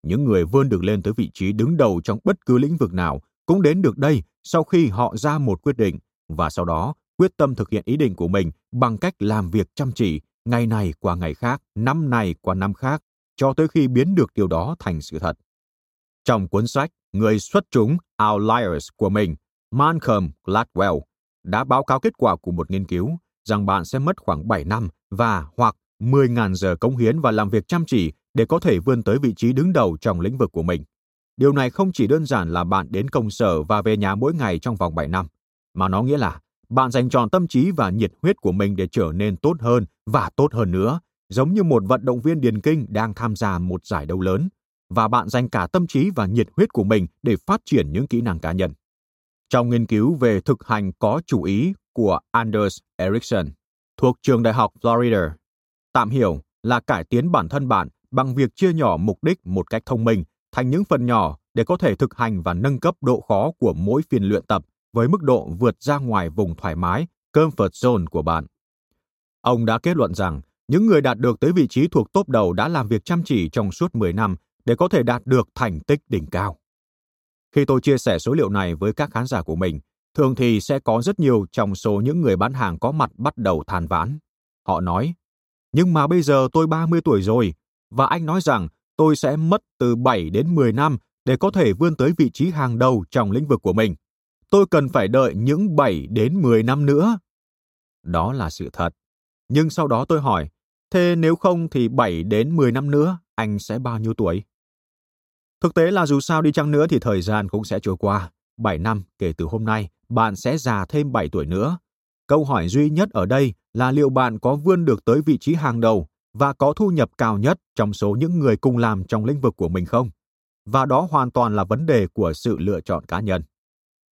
Những người vươn được lên tới vị trí đứng đầu trong bất cứ lĩnh vực nào cũng đến được đây sau khi họ ra một quyết định và sau đó quyết tâm thực hiện ý định của mình bằng cách làm việc chăm chỉ, ngày này qua ngày khác, năm này qua năm khác, cho tới khi biến được điều đó thành sự thật. Trong cuốn sách Người xuất chúng Outliers của mình, Malcolm Gladwell đã báo cáo kết quả của một nghiên cứu rằng bạn sẽ mất khoảng 7 năm và hoặc 10.000 giờ cống hiến và làm việc chăm chỉ để có thể vươn tới vị trí đứng đầu trong lĩnh vực của mình. Điều này không chỉ đơn giản là bạn đến công sở và về nhà mỗi ngày trong vòng 7 năm, mà nó nghĩa là bạn dành trọn tâm trí và nhiệt huyết của mình để trở nên tốt hơn và tốt hơn nữa, giống như một vận động viên điền kinh đang tham gia một giải đấu lớn, và bạn dành cả tâm trí và nhiệt huyết của mình để phát triển những kỹ năng cá nhân. Trong nghiên cứu về thực hành có chủ ý của Anders Ericsson thuộc trường đại học Florida, tạm hiểu là cải tiến bản thân bạn bằng việc chia nhỏ mục đích một cách thông minh thành những phần nhỏ để có thể thực hành và nâng cấp độ khó của mỗi phiên luyện tập với mức độ vượt ra ngoài vùng thoải mái, comfort zone của bạn. Ông đã kết luận rằng những người đạt được tới vị trí thuộc top đầu đã làm việc chăm chỉ trong suốt 10 năm để có thể đạt được thành tích đỉnh cao. Khi tôi chia sẻ số liệu này với các khán giả của mình, thường thì sẽ có rất nhiều trong số những người bán hàng có mặt bắt đầu than vãn. Họ nói, nhưng mà bây giờ tôi 30 tuổi rồi, và anh nói rằng tôi sẽ mất từ 7 đến 10 năm để có thể vươn tới vị trí hàng đầu trong lĩnh vực của mình tôi cần phải đợi những 7 đến 10 năm nữa. Đó là sự thật. Nhưng sau đó tôi hỏi, thế nếu không thì 7 đến 10 năm nữa, anh sẽ bao nhiêu tuổi? Thực tế là dù sao đi chăng nữa thì thời gian cũng sẽ trôi qua, 7 năm kể từ hôm nay, bạn sẽ già thêm 7 tuổi nữa. Câu hỏi duy nhất ở đây là liệu bạn có vươn được tới vị trí hàng đầu và có thu nhập cao nhất trong số những người cùng làm trong lĩnh vực của mình không? Và đó hoàn toàn là vấn đề của sự lựa chọn cá nhân.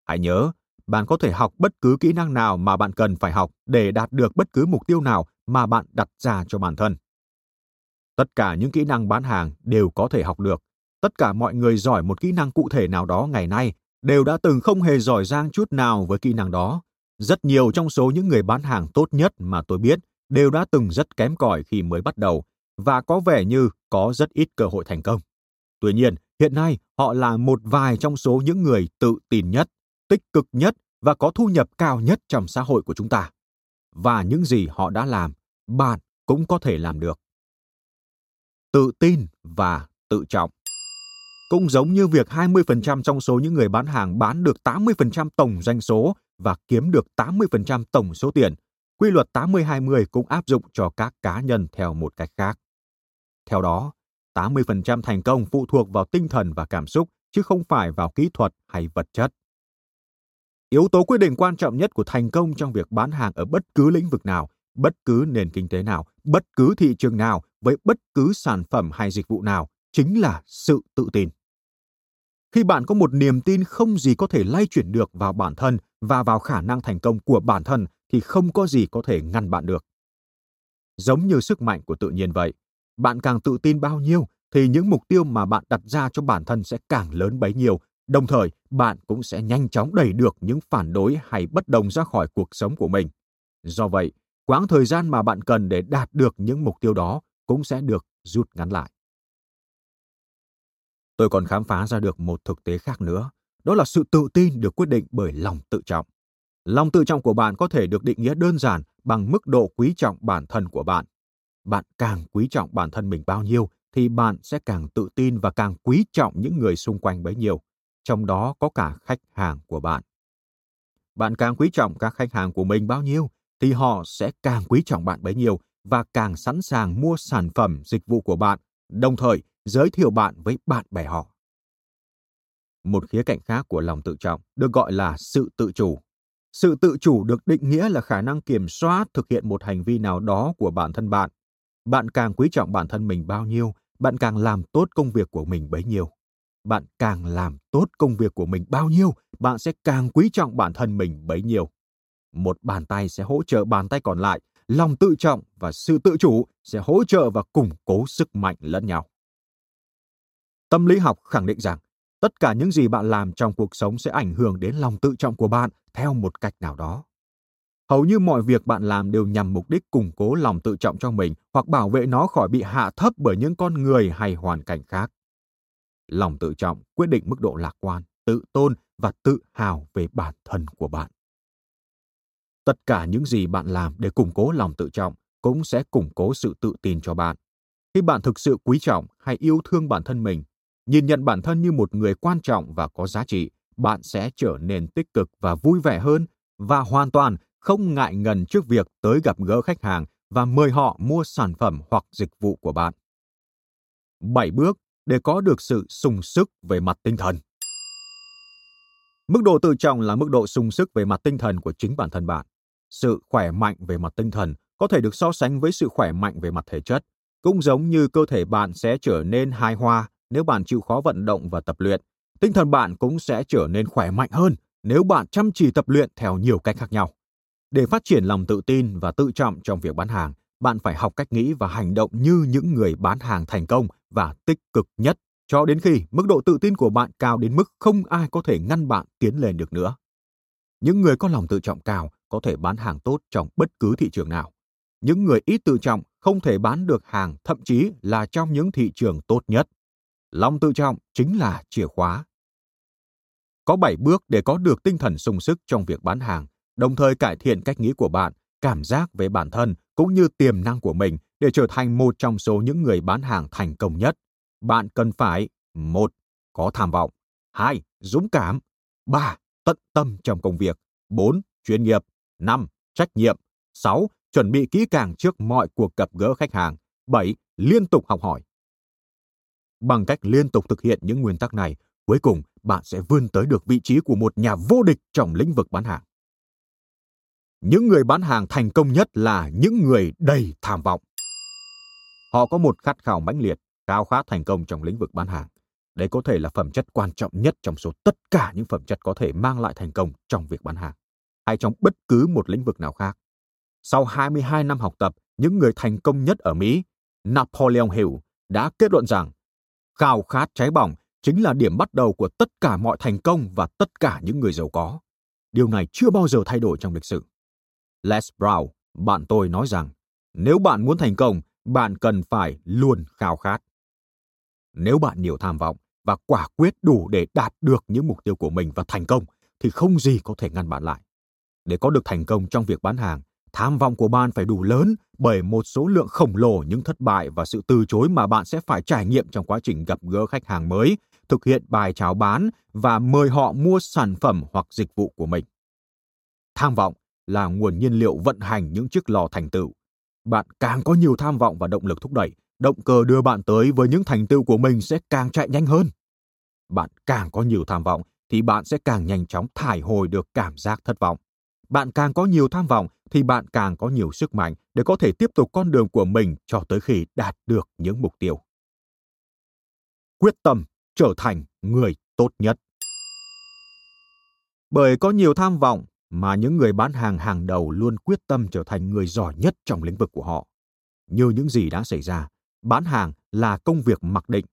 Hãy nhớ, bạn có thể học bất cứ kỹ năng nào mà bạn cần phải học để đạt được bất cứ mục tiêu nào mà bạn đặt ra cho bản thân. Tất cả những kỹ năng bán hàng đều có thể học được. Tất cả mọi người giỏi một kỹ năng cụ thể nào đó ngày nay đều đã từng không hề giỏi giang chút nào với kỹ năng đó. Rất nhiều trong số những người bán hàng tốt nhất mà tôi biết đều đã từng rất kém cỏi khi mới bắt đầu và có vẻ như có rất ít cơ hội thành công. Tuy nhiên, hiện nay họ là một vài trong số những người tự tin nhất, tích cực nhất và có thu nhập cao nhất trong xã hội của chúng ta. Và những gì họ đã làm, bạn cũng có thể làm được. Tự tin và tự trọng cũng giống như việc 20% trong số những người bán hàng bán được 80% tổng doanh số và kiếm được 80% tổng số tiền. Quy luật 80-20 cũng áp dụng cho các cá nhân theo một cách khác. Theo đó, 80% thành công phụ thuộc vào tinh thần và cảm xúc, chứ không phải vào kỹ thuật hay vật chất. Yếu tố quyết định quan trọng nhất của thành công trong việc bán hàng ở bất cứ lĩnh vực nào, bất cứ nền kinh tế nào, bất cứ thị trường nào, với bất cứ sản phẩm hay dịch vụ nào, chính là sự tự tin. Khi bạn có một niềm tin không gì có thể lay chuyển được vào bản thân và vào khả năng thành công của bản thân thì không có gì có thể ngăn bạn được. Giống như sức mạnh của tự nhiên vậy, bạn càng tự tin bao nhiêu thì những mục tiêu mà bạn đặt ra cho bản thân sẽ càng lớn bấy nhiêu, đồng thời bạn cũng sẽ nhanh chóng đẩy được những phản đối hay bất đồng ra khỏi cuộc sống của mình. Do vậy, quãng thời gian mà bạn cần để đạt được những mục tiêu đó cũng sẽ được rút ngắn lại. Tôi còn khám phá ra được một thực tế khác nữa, đó là sự tự tin được quyết định bởi lòng tự trọng. Lòng tự trọng của bạn có thể được định nghĩa đơn giản bằng mức độ quý trọng bản thân của bạn. Bạn càng quý trọng bản thân mình bao nhiêu thì bạn sẽ càng tự tin và càng quý trọng những người xung quanh bấy nhiêu, trong đó có cả khách hàng của bạn. Bạn càng quý trọng các khách hàng của mình bao nhiêu thì họ sẽ càng quý trọng bạn bấy nhiêu và càng sẵn sàng mua sản phẩm, dịch vụ của bạn, đồng thời giới thiệu bạn với bạn bè họ. Một khía cạnh khác của lòng tự trọng được gọi là sự tự chủ. Sự tự chủ được định nghĩa là khả năng kiểm soát thực hiện một hành vi nào đó của bản thân bạn. Bạn càng quý trọng bản thân mình bao nhiêu, bạn càng làm tốt công việc của mình bấy nhiêu. Bạn càng làm tốt công việc của mình bao nhiêu, bạn sẽ càng quý trọng bản thân mình bấy nhiêu. Một bàn tay sẽ hỗ trợ bàn tay còn lại, lòng tự trọng và sự tự chủ sẽ hỗ trợ và củng cố sức mạnh lẫn nhau. Tâm lý học khẳng định rằng tất cả những gì bạn làm trong cuộc sống sẽ ảnh hưởng đến lòng tự trọng của bạn theo một cách nào đó. Hầu như mọi việc bạn làm đều nhằm mục đích củng cố lòng tự trọng cho mình hoặc bảo vệ nó khỏi bị hạ thấp bởi những con người hay hoàn cảnh khác. Lòng tự trọng quyết định mức độ lạc quan, tự tôn và tự hào về bản thân của bạn. Tất cả những gì bạn làm để củng cố lòng tự trọng cũng sẽ củng cố sự tự tin cho bạn. Khi bạn thực sự quý trọng hay yêu thương bản thân mình, nhìn nhận bản thân như một người quan trọng và có giá trị, bạn sẽ trở nên tích cực và vui vẻ hơn và hoàn toàn không ngại ngần trước việc tới gặp gỡ khách hàng và mời họ mua sản phẩm hoặc dịch vụ của bạn. 7 bước để có được sự sung sức về mặt tinh thần. Mức độ tự trọng là mức độ sung sức về mặt tinh thần của chính bản thân bạn. Sự khỏe mạnh về mặt tinh thần có thể được so sánh với sự khỏe mạnh về mặt thể chất, cũng giống như cơ thể bạn sẽ trở nên hài hòa nếu bạn chịu khó vận động và tập luyện. Tinh thần bạn cũng sẽ trở nên khỏe mạnh hơn nếu bạn chăm chỉ tập luyện theo nhiều cách khác nhau. Để phát triển lòng tự tin và tự trọng trong việc bán hàng, bạn phải học cách nghĩ và hành động như những người bán hàng thành công và tích cực nhất cho đến khi mức độ tự tin của bạn cao đến mức không ai có thể ngăn bạn tiến lên được nữa. Những người có lòng tự trọng cao có thể bán hàng tốt trong bất cứ thị trường nào. Những người ít tự trọng không thể bán được hàng thậm chí là trong những thị trường tốt nhất. Lòng tự trọng chính là chìa khóa. Có 7 bước để có được tinh thần sung sức trong việc bán hàng, đồng thời cải thiện cách nghĩ của bạn, cảm giác về bản thân cũng như tiềm năng của mình để trở thành một trong số những người bán hàng thành công nhất. Bạn cần phải một Có tham vọng 2. Dũng cảm 3. Tận tâm trong công việc 4. Chuyên nghiệp 5. Trách nhiệm 6. Chuẩn bị kỹ càng trước mọi cuộc gặp gỡ khách hàng 7. Liên tục học hỏi Bằng cách liên tục thực hiện những nguyên tắc này, cuối cùng bạn sẽ vươn tới được vị trí của một nhà vô địch trong lĩnh vực bán hàng. Những người bán hàng thành công nhất là những người đầy tham vọng. Họ có một khát khao mãnh liệt, khao khát thành công trong lĩnh vực bán hàng. Đây có thể là phẩm chất quan trọng nhất trong số tất cả những phẩm chất có thể mang lại thành công trong việc bán hàng, hay trong bất cứ một lĩnh vực nào khác. Sau 22 năm học tập, những người thành công nhất ở Mỹ, Napoleon Hill đã kết luận rằng khao khát cháy bỏng chính là điểm bắt đầu của tất cả mọi thành công và tất cả những người giàu có. Điều này chưa bao giờ thay đổi trong lịch sử. Les Brown, bạn tôi nói rằng, nếu bạn muốn thành công, bạn cần phải luôn khao khát. Nếu bạn nhiều tham vọng và quả quyết đủ để đạt được những mục tiêu của mình và thành công, thì không gì có thể ngăn bạn lại. Để có được thành công trong việc bán hàng, tham vọng của bạn phải đủ lớn bởi một số lượng khổng lồ những thất bại và sự từ chối mà bạn sẽ phải trải nghiệm trong quá trình gặp gỡ khách hàng mới, thực hiện bài chào bán và mời họ mua sản phẩm hoặc dịch vụ của mình. Tham vọng là nguồn nhiên liệu vận hành những chiếc lò thành tựu. Bạn càng có nhiều tham vọng và động lực thúc đẩy, động cơ đưa bạn tới với những thành tựu của mình sẽ càng chạy nhanh hơn. Bạn càng có nhiều tham vọng thì bạn sẽ càng nhanh chóng thải hồi được cảm giác thất vọng. Bạn càng có nhiều tham vọng thì bạn càng có nhiều sức mạnh để có thể tiếp tục con đường của mình cho tới khi đạt được những mục tiêu. Quyết tâm trở thành người tốt nhất. Bởi có nhiều tham vọng mà những người bán hàng hàng đầu luôn quyết tâm trở thành người giỏi nhất trong lĩnh vực của họ. Như những gì đã xảy ra, bán hàng là công việc mặc định.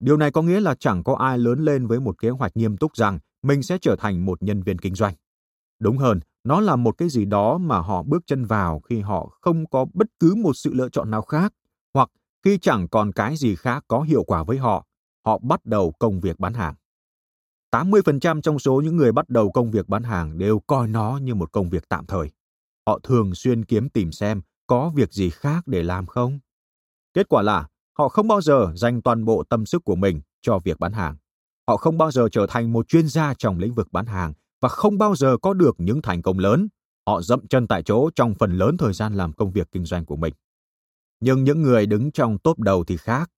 Điều này có nghĩa là chẳng có ai lớn lên với một kế hoạch nghiêm túc rằng mình sẽ trở thành một nhân viên kinh doanh. Đúng hơn, nó là một cái gì đó mà họ bước chân vào khi họ không có bất cứ một sự lựa chọn nào khác, hoặc khi chẳng còn cái gì khác có hiệu quả với họ, họ bắt đầu công việc bán hàng. 80% trong số những người bắt đầu công việc bán hàng đều coi nó như một công việc tạm thời. Họ thường xuyên kiếm tìm xem có việc gì khác để làm không. Kết quả là họ không bao giờ dành toàn bộ tâm sức của mình cho việc bán hàng. Họ không bao giờ trở thành một chuyên gia trong lĩnh vực bán hàng và không bao giờ có được những thành công lớn. Họ dậm chân tại chỗ trong phần lớn thời gian làm công việc kinh doanh của mình. Nhưng những người đứng trong top đầu thì khác.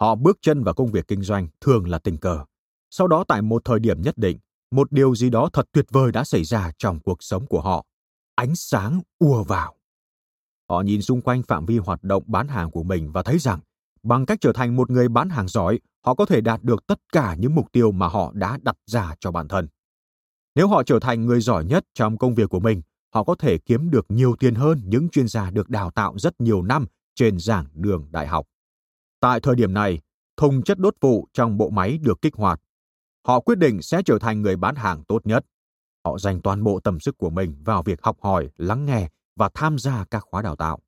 Họ bước chân vào công việc kinh doanh thường là tình cờ. Sau đó tại một thời điểm nhất định, một điều gì đó thật tuyệt vời đã xảy ra trong cuộc sống của họ. Ánh sáng ùa vào. Họ nhìn xung quanh phạm vi hoạt động bán hàng của mình và thấy rằng bằng cách trở thành một người bán hàng giỏi, họ có thể đạt được tất cả những mục tiêu mà họ đã đặt ra cho bản thân. Nếu họ trở thành người giỏi nhất trong công việc của mình, họ có thể kiếm được nhiều tiền hơn những chuyên gia được đào tạo rất nhiều năm trên giảng đường đại học. Tại thời điểm này, thùng chất đốt vụ trong bộ máy được kích hoạt. Họ quyết định sẽ trở thành người bán hàng tốt nhất. Họ dành toàn bộ tâm sức của mình vào việc học hỏi, lắng nghe và tham gia các khóa đào tạo.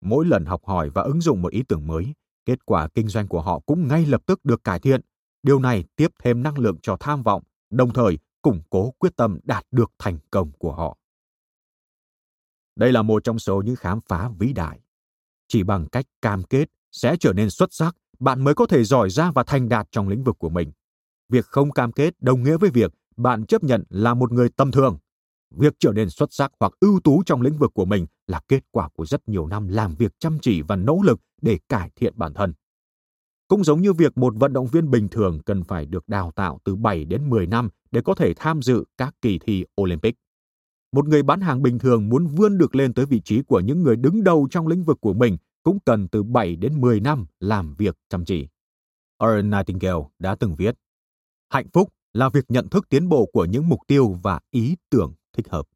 Mỗi lần học hỏi và ứng dụng một ý tưởng mới, kết quả kinh doanh của họ cũng ngay lập tức được cải thiện. Điều này tiếp thêm năng lượng cho tham vọng, đồng thời củng cố quyết tâm đạt được thành công của họ. Đây là một trong số những khám phá vĩ đại. Chỉ bằng cách cam kết sẽ trở nên xuất sắc, bạn mới có thể giỏi ra và thành đạt trong lĩnh vực của mình. Việc không cam kết đồng nghĩa với việc bạn chấp nhận là một người tầm thường. Việc trở nên xuất sắc hoặc ưu tú trong lĩnh vực của mình là kết quả của rất nhiều năm làm việc chăm chỉ và nỗ lực để cải thiện bản thân. Cũng giống như việc một vận động viên bình thường cần phải được đào tạo từ 7 đến 10 năm để có thể tham dự các kỳ thi Olympic. Một người bán hàng bình thường muốn vươn được lên tới vị trí của những người đứng đầu trong lĩnh vực của mình cũng cần từ 7 đến 10 năm làm việc chăm chỉ. Earl Nightingale đã từng viết, Hạnh phúc là việc nhận thức tiến bộ của những mục tiêu và ý tưởng thích hợp.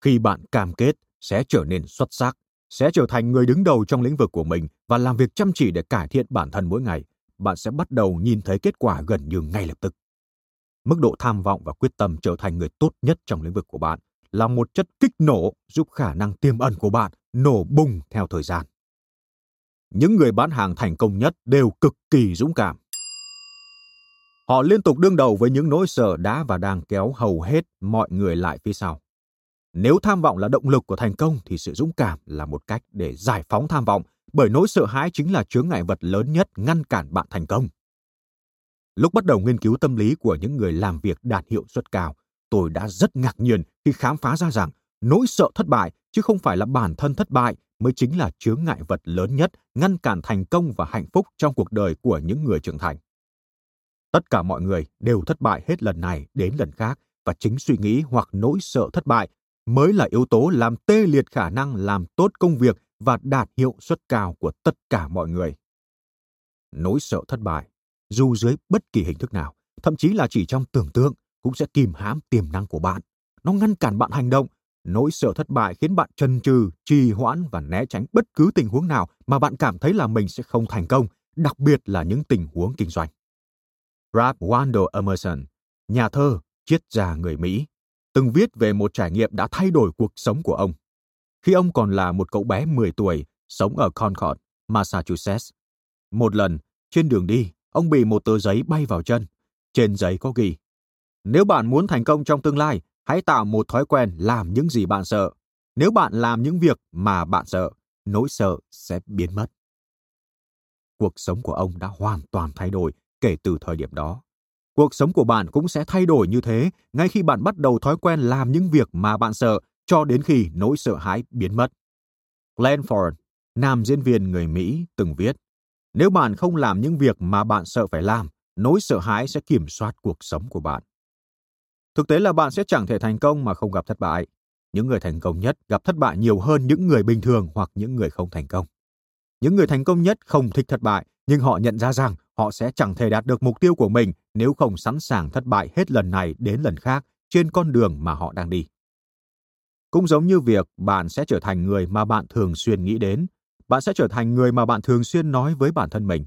Khi bạn cam kết sẽ trở nên xuất sắc, sẽ trở thành người đứng đầu trong lĩnh vực của mình và làm việc chăm chỉ để cải thiện bản thân mỗi ngày, bạn sẽ bắt đầu nhìn thấy kết quả gần như ngay lập tức. Mức độ tham vọng và quyết tâm trở thành người tốt nhất trong lĩnh vực của bạn là một chất kích nổ giúp khả năng tiềm ẩn của bạn nổ bùng theo thời gian. Những người bán hàng thành công nhất đều cực kỳ dũng cảm. Họ liên tục đương đầu với những nỗi sợ đã và đang kéo hầu hết mọi người lại phía sau. Nếu tham vọng là động lực của thành công thì sự dũng cảm là một cách để giải phóng tham vọng, bởi nỗi sợ hãi chính là chướng ngại vật lớn nhất ngăn cản bạn thành công. Lúc bắt đầu nghiên cứu tâm lý của những người làm việc đạt hiệu suất cao, tôi đã rất ngạc nhiên khi khám phá ra rằng nỗi sợ thất bại chứ không phải là bản thân thất bại mới chính là chướng ngại vật lớn nhất ngăn cản thành công và hạnh phúc trong cuộc đời của những người trưởng thành. Tất cả mọi người đều thất bại hết lần này đến lần khác và chính suy nghĩ hoặc nỗi sợ thất bại mới là yếu tố làm tê liệt khả năng làm tốt công việc và đạt hiệu suất cao của tất cả mọi người. Nỗi sợ thất bại, dù dưới bất kỳ hình thức nào, thậm chí là chỉ trong tưởng tượng, cũng sẽ kìm hãm tiềm năng của bạn. Nó ngăn cản bạn hành động. Nỗi sợ thất bại khiến bạn chần chừ, trì hoãn và né tránh bất cứ tình huống nào mà bạn cảm thấy là mình sẽ không thành công, đặc biệt là những tình huống kinh doanh. Ralph Waldo Emerson, nhà thơ, triết gia người Mỹ, từng viết về một trải nghiệm đã thay đổi cuộc sống của ông. Khi ông còn là một cậu bé 10 tuổi, sống ở Concord, Massachusetts. Một lần, trên đường đi, ông bị một tờ giấy bay vào chân. Trên giấy có ghi, nếu bạn muốn thành công trong tương lai, hãy tạo một thói quen làm những gì bạn sợ. Nếu bạn làm những việc mà bạn sợ, nỗi sợ sẽ biến mất. Cuộc sống của ông đã hoàn toàn thay đổi kể từ thời điểm đó. Cuộc sống của bạn cũng sẽ thay đổi như thế ngay khi bạn bắt đầu thói quen làm những việc mà bạn sợ cho đến khi nỗi sợ hãi biến mất. Glenn Ford, nam diễn viên người Mỹ, từng viết, nếu bạn không làm những việc mà bạn sợ phải làm, nỗi sợ hãi sẽ kiểm soát cuộc sống của bạn. Thực tế là bạn sẽ chẳng thể thành công mà không gặp thất bại. Những người thành công nhất gặp thất bại nhiều hơn những người bình thường hoặc những người không thành công. Những người thành công nhất không thích thất bại, nhưng họ nhận ra rằng họ sẽ chẳng thể đạt được mục tiêu của mình nếu không sẵn sàng thất bại hết lần này đến lần khác trên con đường mà họ đang đi. Cũng giống như việc bạn sẽ trở thành người mà bạn thường xuyên nghĩ đến, bạn sẽ trở thành người mà bạn thường xuyên nói với bản thân mình.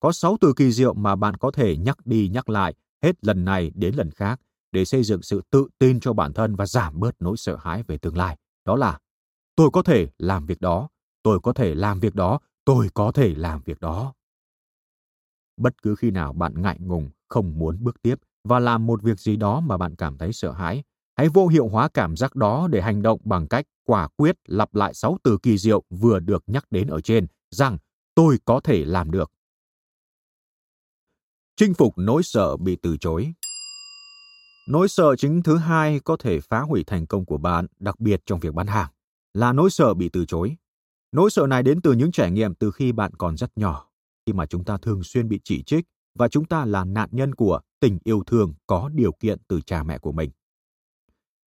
Có 6 từ kỳ diệu mà bạn có thể nhắc đi nhắc lại hết lần này đến lần khác để xây dựng sự tự tin cho bản thân và giảm bớt nỗi sợ hãi về tương lai. Đó là tôi có thể làm việc đó, tôi có thể làm việc đó, tôi có thể làm việc đó. Bất cứ khi nào bạn ngại ngùng, không muốn bước tiếp và làm một việc gì đó mà bạn cảm thấy sợ hãi, hãy vô hiệu hóa cảm giác đó để hành động bằng cách quả quyết lặp lại sáu từ kỳ diệu vừa được nhắc đến ở trên rằng tôi có thể làm được. Chinh phục nỗi sợ bị từ chối. Nỗi sợ chính thứ hai có thể phá hủy thành công của bạn, đặc biệt trong việc bán hàng, là nỗi sợ bị từ chối. Nỗi sợ này đến từ những trải nghiệm từ khi bạn còn rất nhỏ, khi mà chúng ta thường xuyên bị chỉ trích và chúng ta là nạn nhân của tình yêu thương có điều kiện từ cha mẹ của mình.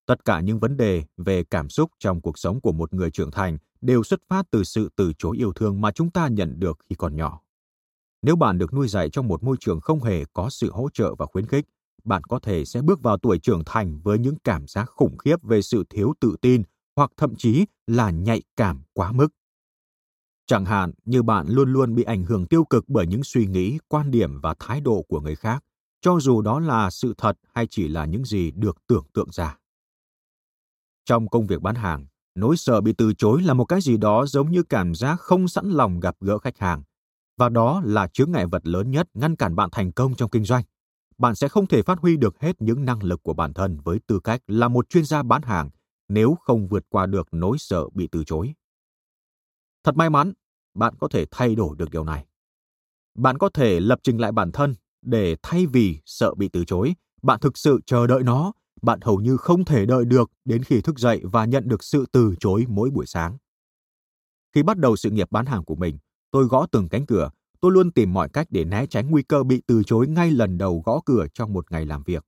Tất cả những vấn đề về cảm xúc trong cuộc sống của một người trưởng thành đều xuất phát từ sự từ chối yêu thương mà chúng ta nhận được khi còn nhỏ. Nếu bạn được nuôi dạy trong một môi trường không hề có sự hỗ trợ và khuyến khích, bạn có thể sẽ bước vào tuổi trưởng thành với những cảm giác khủng khiếp về sự thiếu tự tin hoặc thậm chí là nhạy cảm quá mức. Chẳng hạn như bạn luôn luôn bị ảnh hưởng tiêu cực bởi những suy nghĩ, quan điểm và thái độ của người khác, cho dù đó là sự thật hay chỉ là những gì được tưởng tượng ra. Trong công việc bán hàng, nỗi sợ bị từ chối là một cái gì đó giống như cảm giác không sẵn lòng gặp gỡ khách hàng, và đó là chướng ngại vật lớn nhất ngăn cản bạn thành công trong kinh doanh bạn sẽ không thể phát huy được hết những năng lực của bản thân với tư cách là một chuyên gia bán hàng nếu không vượt qua được nỗi sợ bị từ chối. Thật may mắn, bạn có thể thay đổi được điều này. Bạn có thể lập trình lại bản thân để thay vì sợ bị từ chối, bạn thực sự chờ đợi nó, bạn hầu như không thể đợi được đến khi thức dậy và nhận được sự từ chối mỗi buổi sáng. Khi bắt đầu sự nghiệp bán hàng của mình, tôi gõ từng cánh cửa tôi luôn tìm mọi cách để né tránh nguy cơ bị từ chối ngay lần đầu gõ cửa trong một ngày làm việc.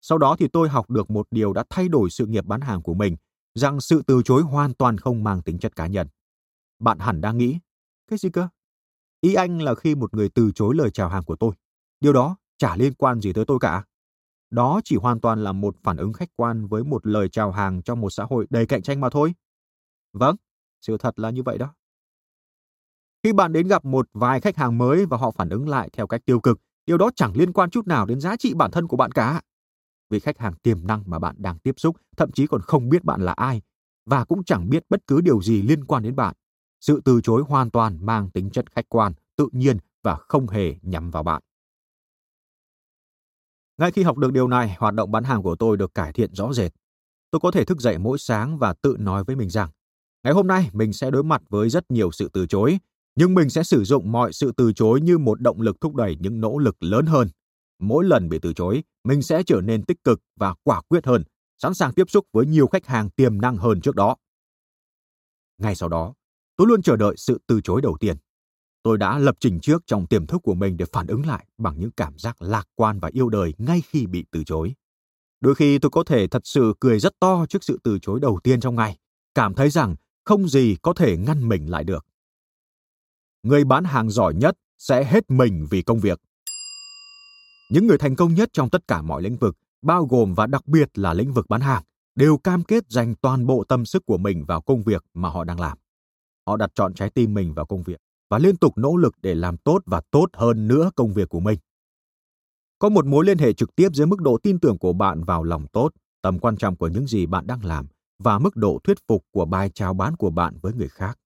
Sau đó thì tôi học được một điều đã thay đổi sự nghiệp bán hàng của mình, rằng sự từ chối hoàn toàn không mang tính chất cá nhân. Bạn hẳn đang nghĩ, cái gì cơ? Ý anh là khi một người từ chối lời chào hàng của tôi. Điều đó chả liên quan gì tới tôi cả. Đó chỉ hoàn toàn là một phản ứng khách quan với một lời chào hàng trong một xã hội đầy cạnh tranh mà thôi. Vâng, sự thật là như vậy đó. Khi bạn đến gặp một vài khách hàng mới và họ phản ứng lại theo cách tiêu cực, điều đó chẳng liên quan chút nào đến giá trị bản thân của bạn cả. Vì khách hàng tiềm năng mà bạn đang tiếp xúc thậm chí còn không biết bạn là ai và cũng chẳng biết bất cứ điều gì liên quan đến bạn. Sự từ chối hoàn toàn mang tính chất khách quan, tự nhiên và không hề nhắm vào bạn. Ngay khi học được điều này, hoạt động bán hàng của tôi được cải thiện rõ rệt. Tôi có thể thức dậy mỗi sáng và tự nói với mình rằng, ngày hôm nay mình sẽ đối mặt với rất nhiều sự từ chối nhưng mình sẽ sử dụng mọi sự từ chối như một động lực thúc đẩy những nỗ lực lớn hơn. Mỗi lần bị từ chối, mình sẽ trở nên tích cực và quả quyết hơn, sẵn sàng tiếp xúc với nhiều khách hàng tiềm năng hơn trước đó. Ngay sau đó, tôi luôn chờ đợi sự từ chối đầu tiên. tôi đã lập trình trước trong tiềm thức của mình để phản ứng lại bằng những cảm giác lạc quan và yêu đời ngay khi bị từ chối. Đôi khi tôi có thể thật sự cười rất to trước sự từ chối đầu tiên trong ngày, cảm thấy rằng không gì có thể ngăn mình lại được. Người bán hàng giỏi nhất sẽ hết mình vì công việc. Những người thành công nhất trong tất cả mọi lĩnh vực, bao gồm và đặc biệt là lĩnh vực bán hàng, đều cam kết dành toàn bộ tâm sức của mình vào công việc mà họ đang làm. Họ đặt chọn trái tim mình vào công việc và liên tục nỗ lực để làm tốt và tốt hơn nữa công việc của mình. Có một mối liên hệ trực tiếp giữa mức độ tin tưởng của bạn vào lòng tốt, tầm quan trọng của những gì bạn đang làm và mức độ thuyết phục của bài chào bán của bạn với người khác.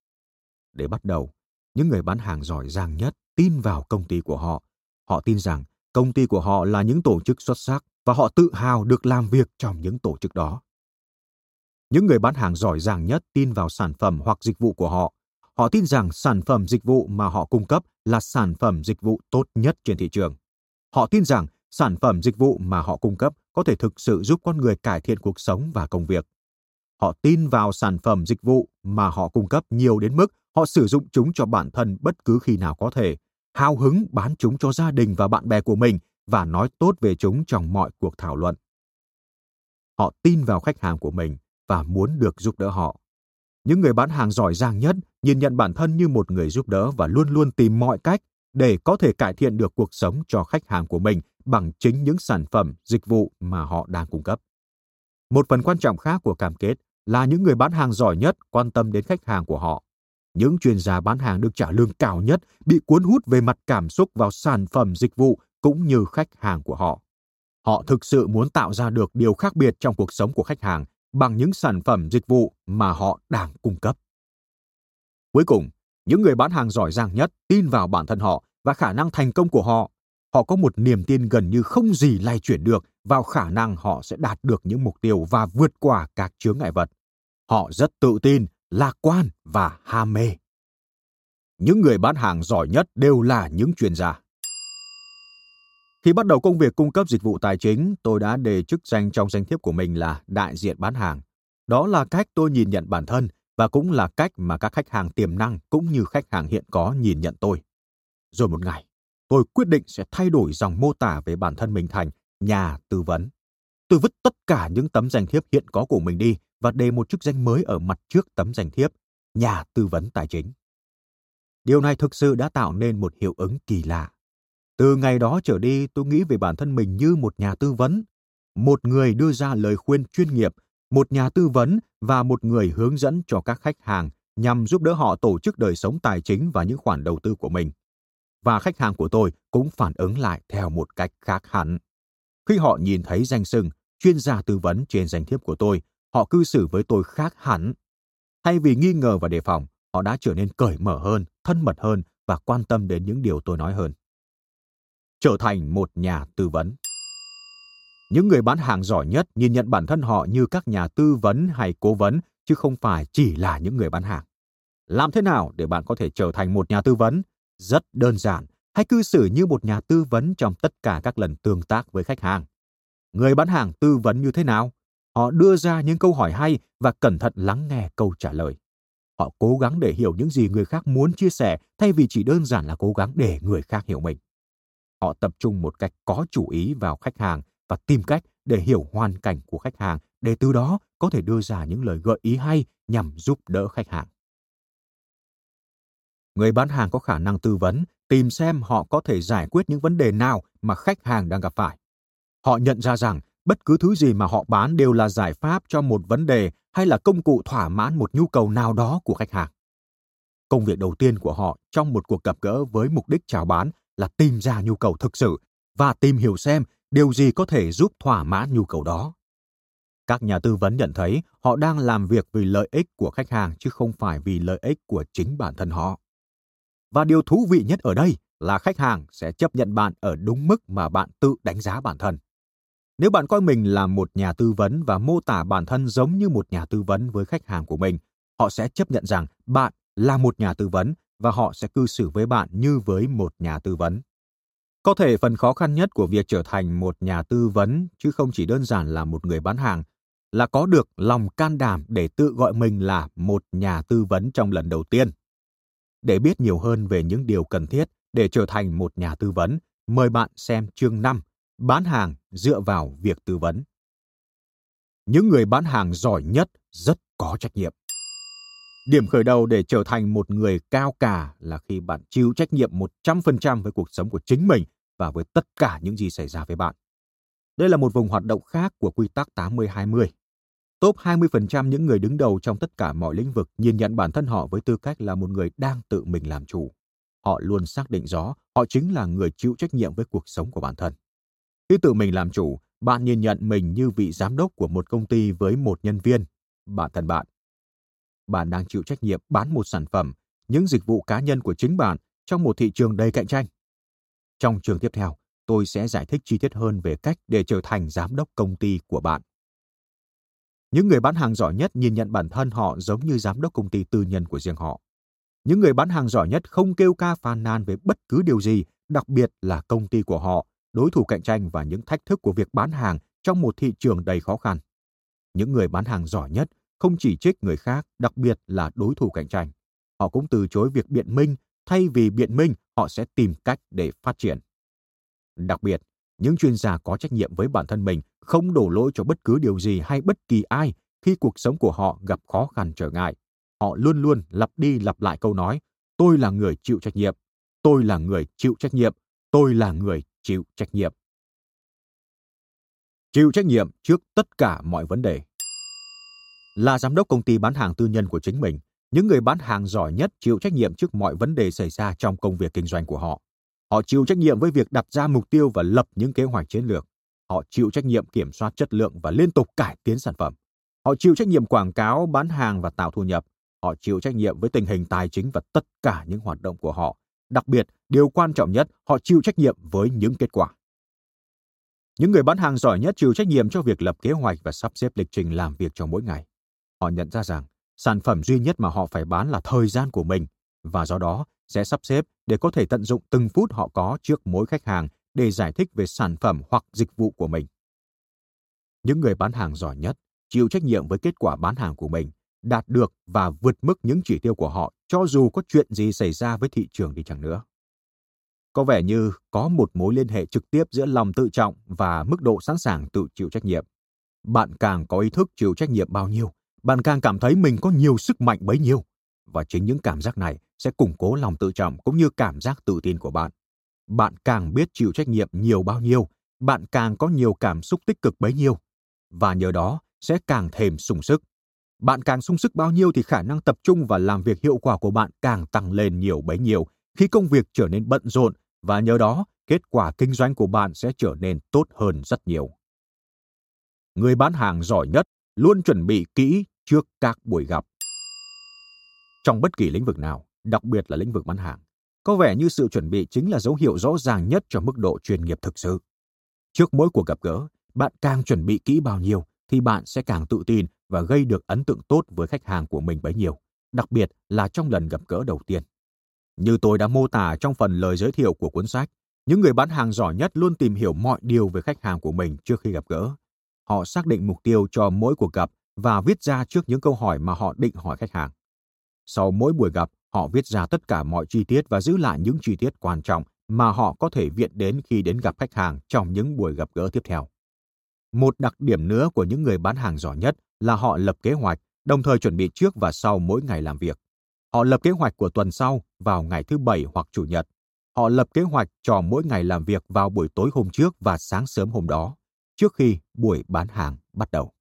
Để bắt đầu, những người bán hàng giỏi giang nhất tin vào công ty của họ. Họ tin rằng công ty của họ là những tổ chức xuất sắc và họ tự hào được làm việc trong những tổ chức đó. Những người bán hàng giỏi giang nhất tin vào sản phẩm hoặc dịch vụ của họ. Họ tin rằng sản phẩm dịch vụ mà họ cung cấp là sản phẩm dịch vụ tốt nhất trên thị trường. Họ tin rằng sản phẩm dịch vụ mà họ cung cấp có thể thực sự giúp con người cải thiện cuộc sống và công việc. Họ tin vào sản phẩm dịch vụ mà họ cung cấp nhiều đến mức họ sử dụng chúng cho bản thân bất cứ khi nào có thể, hào hứng bán chúng cho gia đình và bạn bè của mình và nói tốt về chúng trong mọi cuộc thảo luận. Họ tin vào khách hàng của mình và muốn được giúp đỡ họ. Những người bán hàng giỏi giang nhất nhìn nhận bản thân như một người giúp đỡ và luôn luôn tìm mọi cách để có thể cải thiện được cuộc sống cho khách hàng của mình bằng chính những sản phẩm, dịch vụ mà họ đang cung cấp. Một phần quan trọng khác của cam kết là những người bán hàng giỏi nhất quan tâm đến khách hàng của họ. Những chuyên gia bán hàng được trả lương cao nhất bị cuốn hút về mặt cảm xúc vào sản phẩm dịch vụ cũng như khách hàng của họ. Họ thực sự muốn tạo ra được điều khác biệt trong cuộc sống của khách hàng bằng những sản phẩm dịch vụ mà họ đang cung cấp. Cuối cùng, những người bán hàng giỏi giang nhất tin vào bản thân họ và khả năng thành công của họ. Họ có một niềm tin gần như không gì lay chuyển được vào khả năng họ sẽ đạt được những mục tiêu và vượt qua các chướng ngại vật. Họ rất tự tin, lạc quan và ham mê. Những người bán hàng giỏi nhất đều là những chuyên gia. Khi bắt đầu công việc cung cấp dịch vụ tài chính, tôi đã đề chức danh trong danh thiếp của mình là đại diện bán hàng. Đó là cách tôi nhìn nhận bản thân và cũng là cách mà các khách hàng tiềm năng cũng như khách hàng hiện có nhìn nhận tôi. Rồi một ngày, tôi quyết định sẽ thay đổi dòng mô tả về bản thân mình thành nhà tư vấn. Tôi vứt tất cả những tấm danh thiếp hiện có của mình đi và đề một chức danh mới ở mặt trước tấm danh thiếp, nhà tư vấn tài chính. Điều này thực sự đã tạo nên một hiệu ứng kỳ lạ. Từ ngày đó trở đi, tôi nghĩ về bản thân mình như một nhà tư vấn, một người đưa ra lời khuyên chuyên nghiệp, một nhà tư vấn và một người hướng dẫn cho các khách hàng nhằm giúp đỡ họ tổ chức đời sống tài chính và những khoản đầu tư của mình. Và khách hàng của tôi cũng phản ứng lại theo một cách khác hẳn. Khi họ nhìn thấy danh sưng chuyên gia tư vấn trên danh thiếp của tôi, họ cư xử với tôi khác hẳn. Thay vì nghi ngờ và đề phòng, họ đã trở nên cởi mở hơn, thân mật hơn và quan tâm đến những điều tôi nói hơn trở thành một nhà tư vấn. Những người bán hàng giỏi nhất nhìn nhận bản thân họ như các nhà tư vấn hay cố vấn, chứ không phải chỉ là những người bán hàng. Làm thế nào để bạn có thể trở thành một nhà tư vấn? Rất đơn giản, hãy cư xử như một nhà tư vấn trong tất cả các lần tương tác với khách hàng. Người bán hàng tư vấn như thế nào? Họ đưa ra những câu hỏi hay và cẩn thận lắng nghe câu trả lời. Họ cố gắng để hiểu những gì người khác muốn chia sẻ thay vì chỉ đơn giản là cố gắng để người khác hiểu mình. Họ tập trung một cách có chủ ý vào khách hàng và tìm cách để hiểu hoàn cảnh của khách hàng để từ đó có thể đưa ra những lời gợi ý hay nhằm giúp đỡ khách hàng. Người bán hàng có khả năng tư vấn, tìm xem họ có thể giải quyết những vấn đề nào mà khách hàng đang gặp phải. Họ nhận ra rằng bất cứ thứ gì mà họ bán đều là giải pháp cho một vấn đề hay là công cụ thỏa mãn một nhu cầu nào đó của khách hàng. Công việc đầu tiên của họ trong một cuộc gặp gỡ với mục đích chào bán là tìm ra nhu cầu thực sự và tìm hiểu xem điều gì có thể giúp thỏa mãn nhu cầu đó. Các nhà tư vấn nhận thấy họ đang làm việc vì lợi ích của khách hàng chứ không phải vì lợi ích của chính bản thân họ. Và điều thú vị nhất ở đây là khách hàng sẽ chấp nhận bạn ở đúng mức mà bạn tự đánh giá bản thân. Nếu bạn coi mình là một nhà tư vấn và mô tả bản thân giống như một nhà tư vấn với khách hàng của mình, họ sẽ chấp nhận rằng bạn là một nhà tư vấn và họ sẽ cư xử với bạn như với một nhà tư vấn. Có thể phần khó khăn nhất của việc trở thành một nhà tư vấn chứ không chỉ đơn giản là một người bán hàng là có được lòng can đảm để tự gọi mình là một nhà tư vấn trong lần đầu tiên. Để biết nhiều hơn về những điều cần thiết để trở thành một nhà tư vấn, mời bạn xem chương 5, bán hàng dựa vào việc tư vấn. Những người bán hàng giỏi nhất rất có trách nhiệm. Điểm khởi đầu để trở thành một người cao cả là khi bạn chịu trách nhiệm 100% với cuộc sống của chính mình và với tất cả những gì xảy ra với bạn. Đây là một vùng hoạt động khác của quy tắc 80-20. Top 20% những người đứng đầu trong tất cả mọi lĩnh vực nhìn nhận bản thân họ với tư cách là một người đang tự mình làm chủ. Họ luôn xác định rõ họ chính là người chịu trách nhiệm với cuộc sống của bản thân. Khi tự mình làm chủ, bạn nhìn nhận mình như vị giám đốc của một công ty với một nhân viên, bản thân bạn. Bạn đang chịu trách nhiệm bán một sản phẩm, những dịch vụ cá nhân của chính bạn trong một thị trường đầy cạnh tranh. Trong trường tiếp theo, tôi sẽ giải thích chi tiết hơn về cách để trở thành giám đốc công ty của bạn. Những người bán hàng giỏi nhất nhìn nhận bản thân họ giống như giám đốc công ty tư nhân của riêng họ. Những người bán hàng giỏi nhất không kêu ca phàn nàn về bất cứ điều gì, đặc biệt là công ty của họ, đối thủ cạnh tranh và những thách thức của việc bán hàng trong một thị trường đầy khó khăn. Những người bán hàng giỏi nhất không chỉ trích người khác, đặc biệt là đối thủ cạnh tranh. Họ cũng từ chối việc biện minh, thay vì biện minh, họ sẽ tìm cách để phát triển. Đặc biệt, những chuyên gia có trách nhiệm với bản thân mình không đổ lỗi cho bất cứ điều gì hay bất kỳ ai khi cuộc sống của họ gặp khó khăn trở ngại. Họ luôn luôn lặp đi lặp lại câu nói, tôi là người chịu trách nhiệm, tôi là người chịu trách nhiệm, tôi là người chịu trách nhiệm. Chịu trách nhiệm trước tất cả mọi vấn đề. Là giám đốc công ty bán hàng tư nhân của chính mình, những người bán hàng giỏi nhất chịu trách nhiệm trước mọi vấn đề xảy ra trong công việc kinh doanh của họ. Họ chịu trách nhiệm với việc đặt ra mục tiêu và lập những kế hoạch chiến lược. Họ chịu trách nhiệm kiểm soát chất lượng và liên tục cải tiến sản phẩm. Họ chịu trách nhiệm quảng cáo, bán hàng và tạo thu nhập. Họ chịu trách nhiệm với tình hình tài chính và tất cả những hoạt động của họ. Đặc biệt, điều quan trọng nhất, họ chịu trách nhiệm với những kết quả. Những người bán hàng giỏi nhất chịu trách nhiệm cho việc lập kế hoạch và sắp xếp lịch trình làm việc cho mỗi ngày. Họ nhận ra rằng sản phẩm duy nhất mà họ phải bán là thời gian của mình và do đó sẽ sắp xếp để có thể tận dụng từng phút họ có trước mỗi khách hàng để giải thích về sản phẩm hoặc dịch vụ của mình. Những người bán hàng giỏi nhất chịu trách nhiệm với kết quả bán hàng của mình, đạt được và vượt mức những chỉ tiêu của họ cho dù có chuyện gì xảy ra với thị trường đi chẳng nữa. Có vẻ như có một mối liên hệ trực tiếp giữa lòng tự trọng và mức độ sẵn sàng tự chịu trách nhiệm. Bạn càng có ý thức chịu trách nhiệm bao nhiêu, bạn càng cảm thấy mình có nhiều sức mạnh bấy nhiêu. Và chính những cảm giác này sẽ củng cố lòng tự trọng cũng như cảm giác tự tin của bạn. Bạn càng biết chịu trách nhiệm nhiều bao nhiêu, bạn càng có nhiều cảm xúc tích cực bấy nhiêu. Và nhờ đó sẽ càng thêm sung sức. Bạn càng sung sức bao nhiêu thì khả năng tập trung và làm việc hiệu quả của bạn càng tăng lên nhiều bấy nhiêu khi công việc trở nên bận rộn và nhờ đó kết quả kinh doanh của bạn sẽ trở nên tốt hơn rất nhiều. Người bán hàng giỏi nhất luôn chuẩn bị kỹ trước các buổi gặp. Trong bất kỳ lĩnh vực nào, đặc biệt là lĩnh vực bán hàng, có vẻ như sự chuẩn bị chính là dấu hiệu rõ ràng nhất cho mức độ chuyên nghiệp thực sự. Trước mỗi cuộc gặp gỡ, bạn càng chuẩn bị kỹ bao nhiêu thì bạn sẽ càng tự tin và gây được ấn tượng tốt với khách hàng của mình bấy nhiêu, đặc biệt là trong lần gặp gỡ đầu tiên. Như tôi đã mô tả trong phần lời giới thiệu của cuốn sách, những người bán hàng giỏi nhất luôn tìm hiểu mọi điều về khách hàng của mình trước khi gặp gỡ. Họ xác định mục tiêu cho mỗi cuộc gặp và viết ra trước những câu hỏi mà họ định hỏi khách hàng. Sau mỗi buổi gặp, họ viết ra tất cả mọi chi tiết và giữ lại những chi tiết quan trọng mà họ có thể viện đến khi đến gặp khách hàng trong những buổi gặp gỡ tiếp theo. Một đặc điểm nữa của những người bán hàng giỏi nhất là họ lập kế hoạch, đồng thời chuẩn bị trước và sau mỗi ngày làm việc. Họ lập kế hoạch của tuần sau vào ngày thứ Bảy hoặc Chủ nhật. Họ lập kế hoạch cho mỗi ngày làm việc vào buổi tối hôm trước và sáng sớm hôm đó, trước khi buổi bán hàng bắt đầu.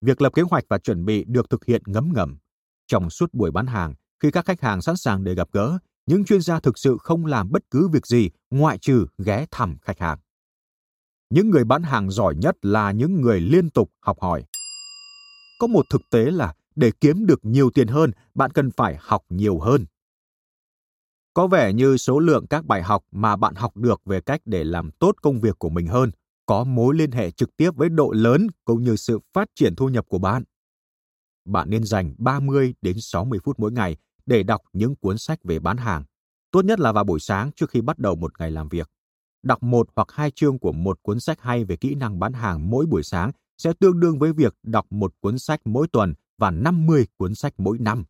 Việc lập kế hoạch và chuẩn bị được thực hiện ngấm ngầm. Trong suốt buổi bán hàng, khi các khách hàng sẵn sàng để gặp gỡ, những chuyên gia thực sự không làm bất cứ việc gì ngoại trừ ghé thăm khách hàng. Những người bán hàng giỏi nhất là những người liên tục học hỏi. Có một thực tế là để kiếm được nhiều tiền hơn, bạn cần phải học nhiều hơn. Có vẻ như số lượng các bài học mà bạn học được về cách để làm tốt công việc của mình hơn có mối liên hệ trực tiếp với độ lớn cũng như sự phát triển thu nhập của bạn. Bạn nên dành 30 đến 60 phút mỗi ngày để đọc những cuốn sách về bán hàng. Tốt nhất là vào buổi sáng trước khi bắt đầu một ngày làm việc. Đọc một hoặc hai chương của một cuốn sách hay về kỹ năng bán hàng mỗi buổi sáng sẽ tương đương với việc đọc một cuốn sách mỗi tuần và 50 cuốn sách mỗi năm.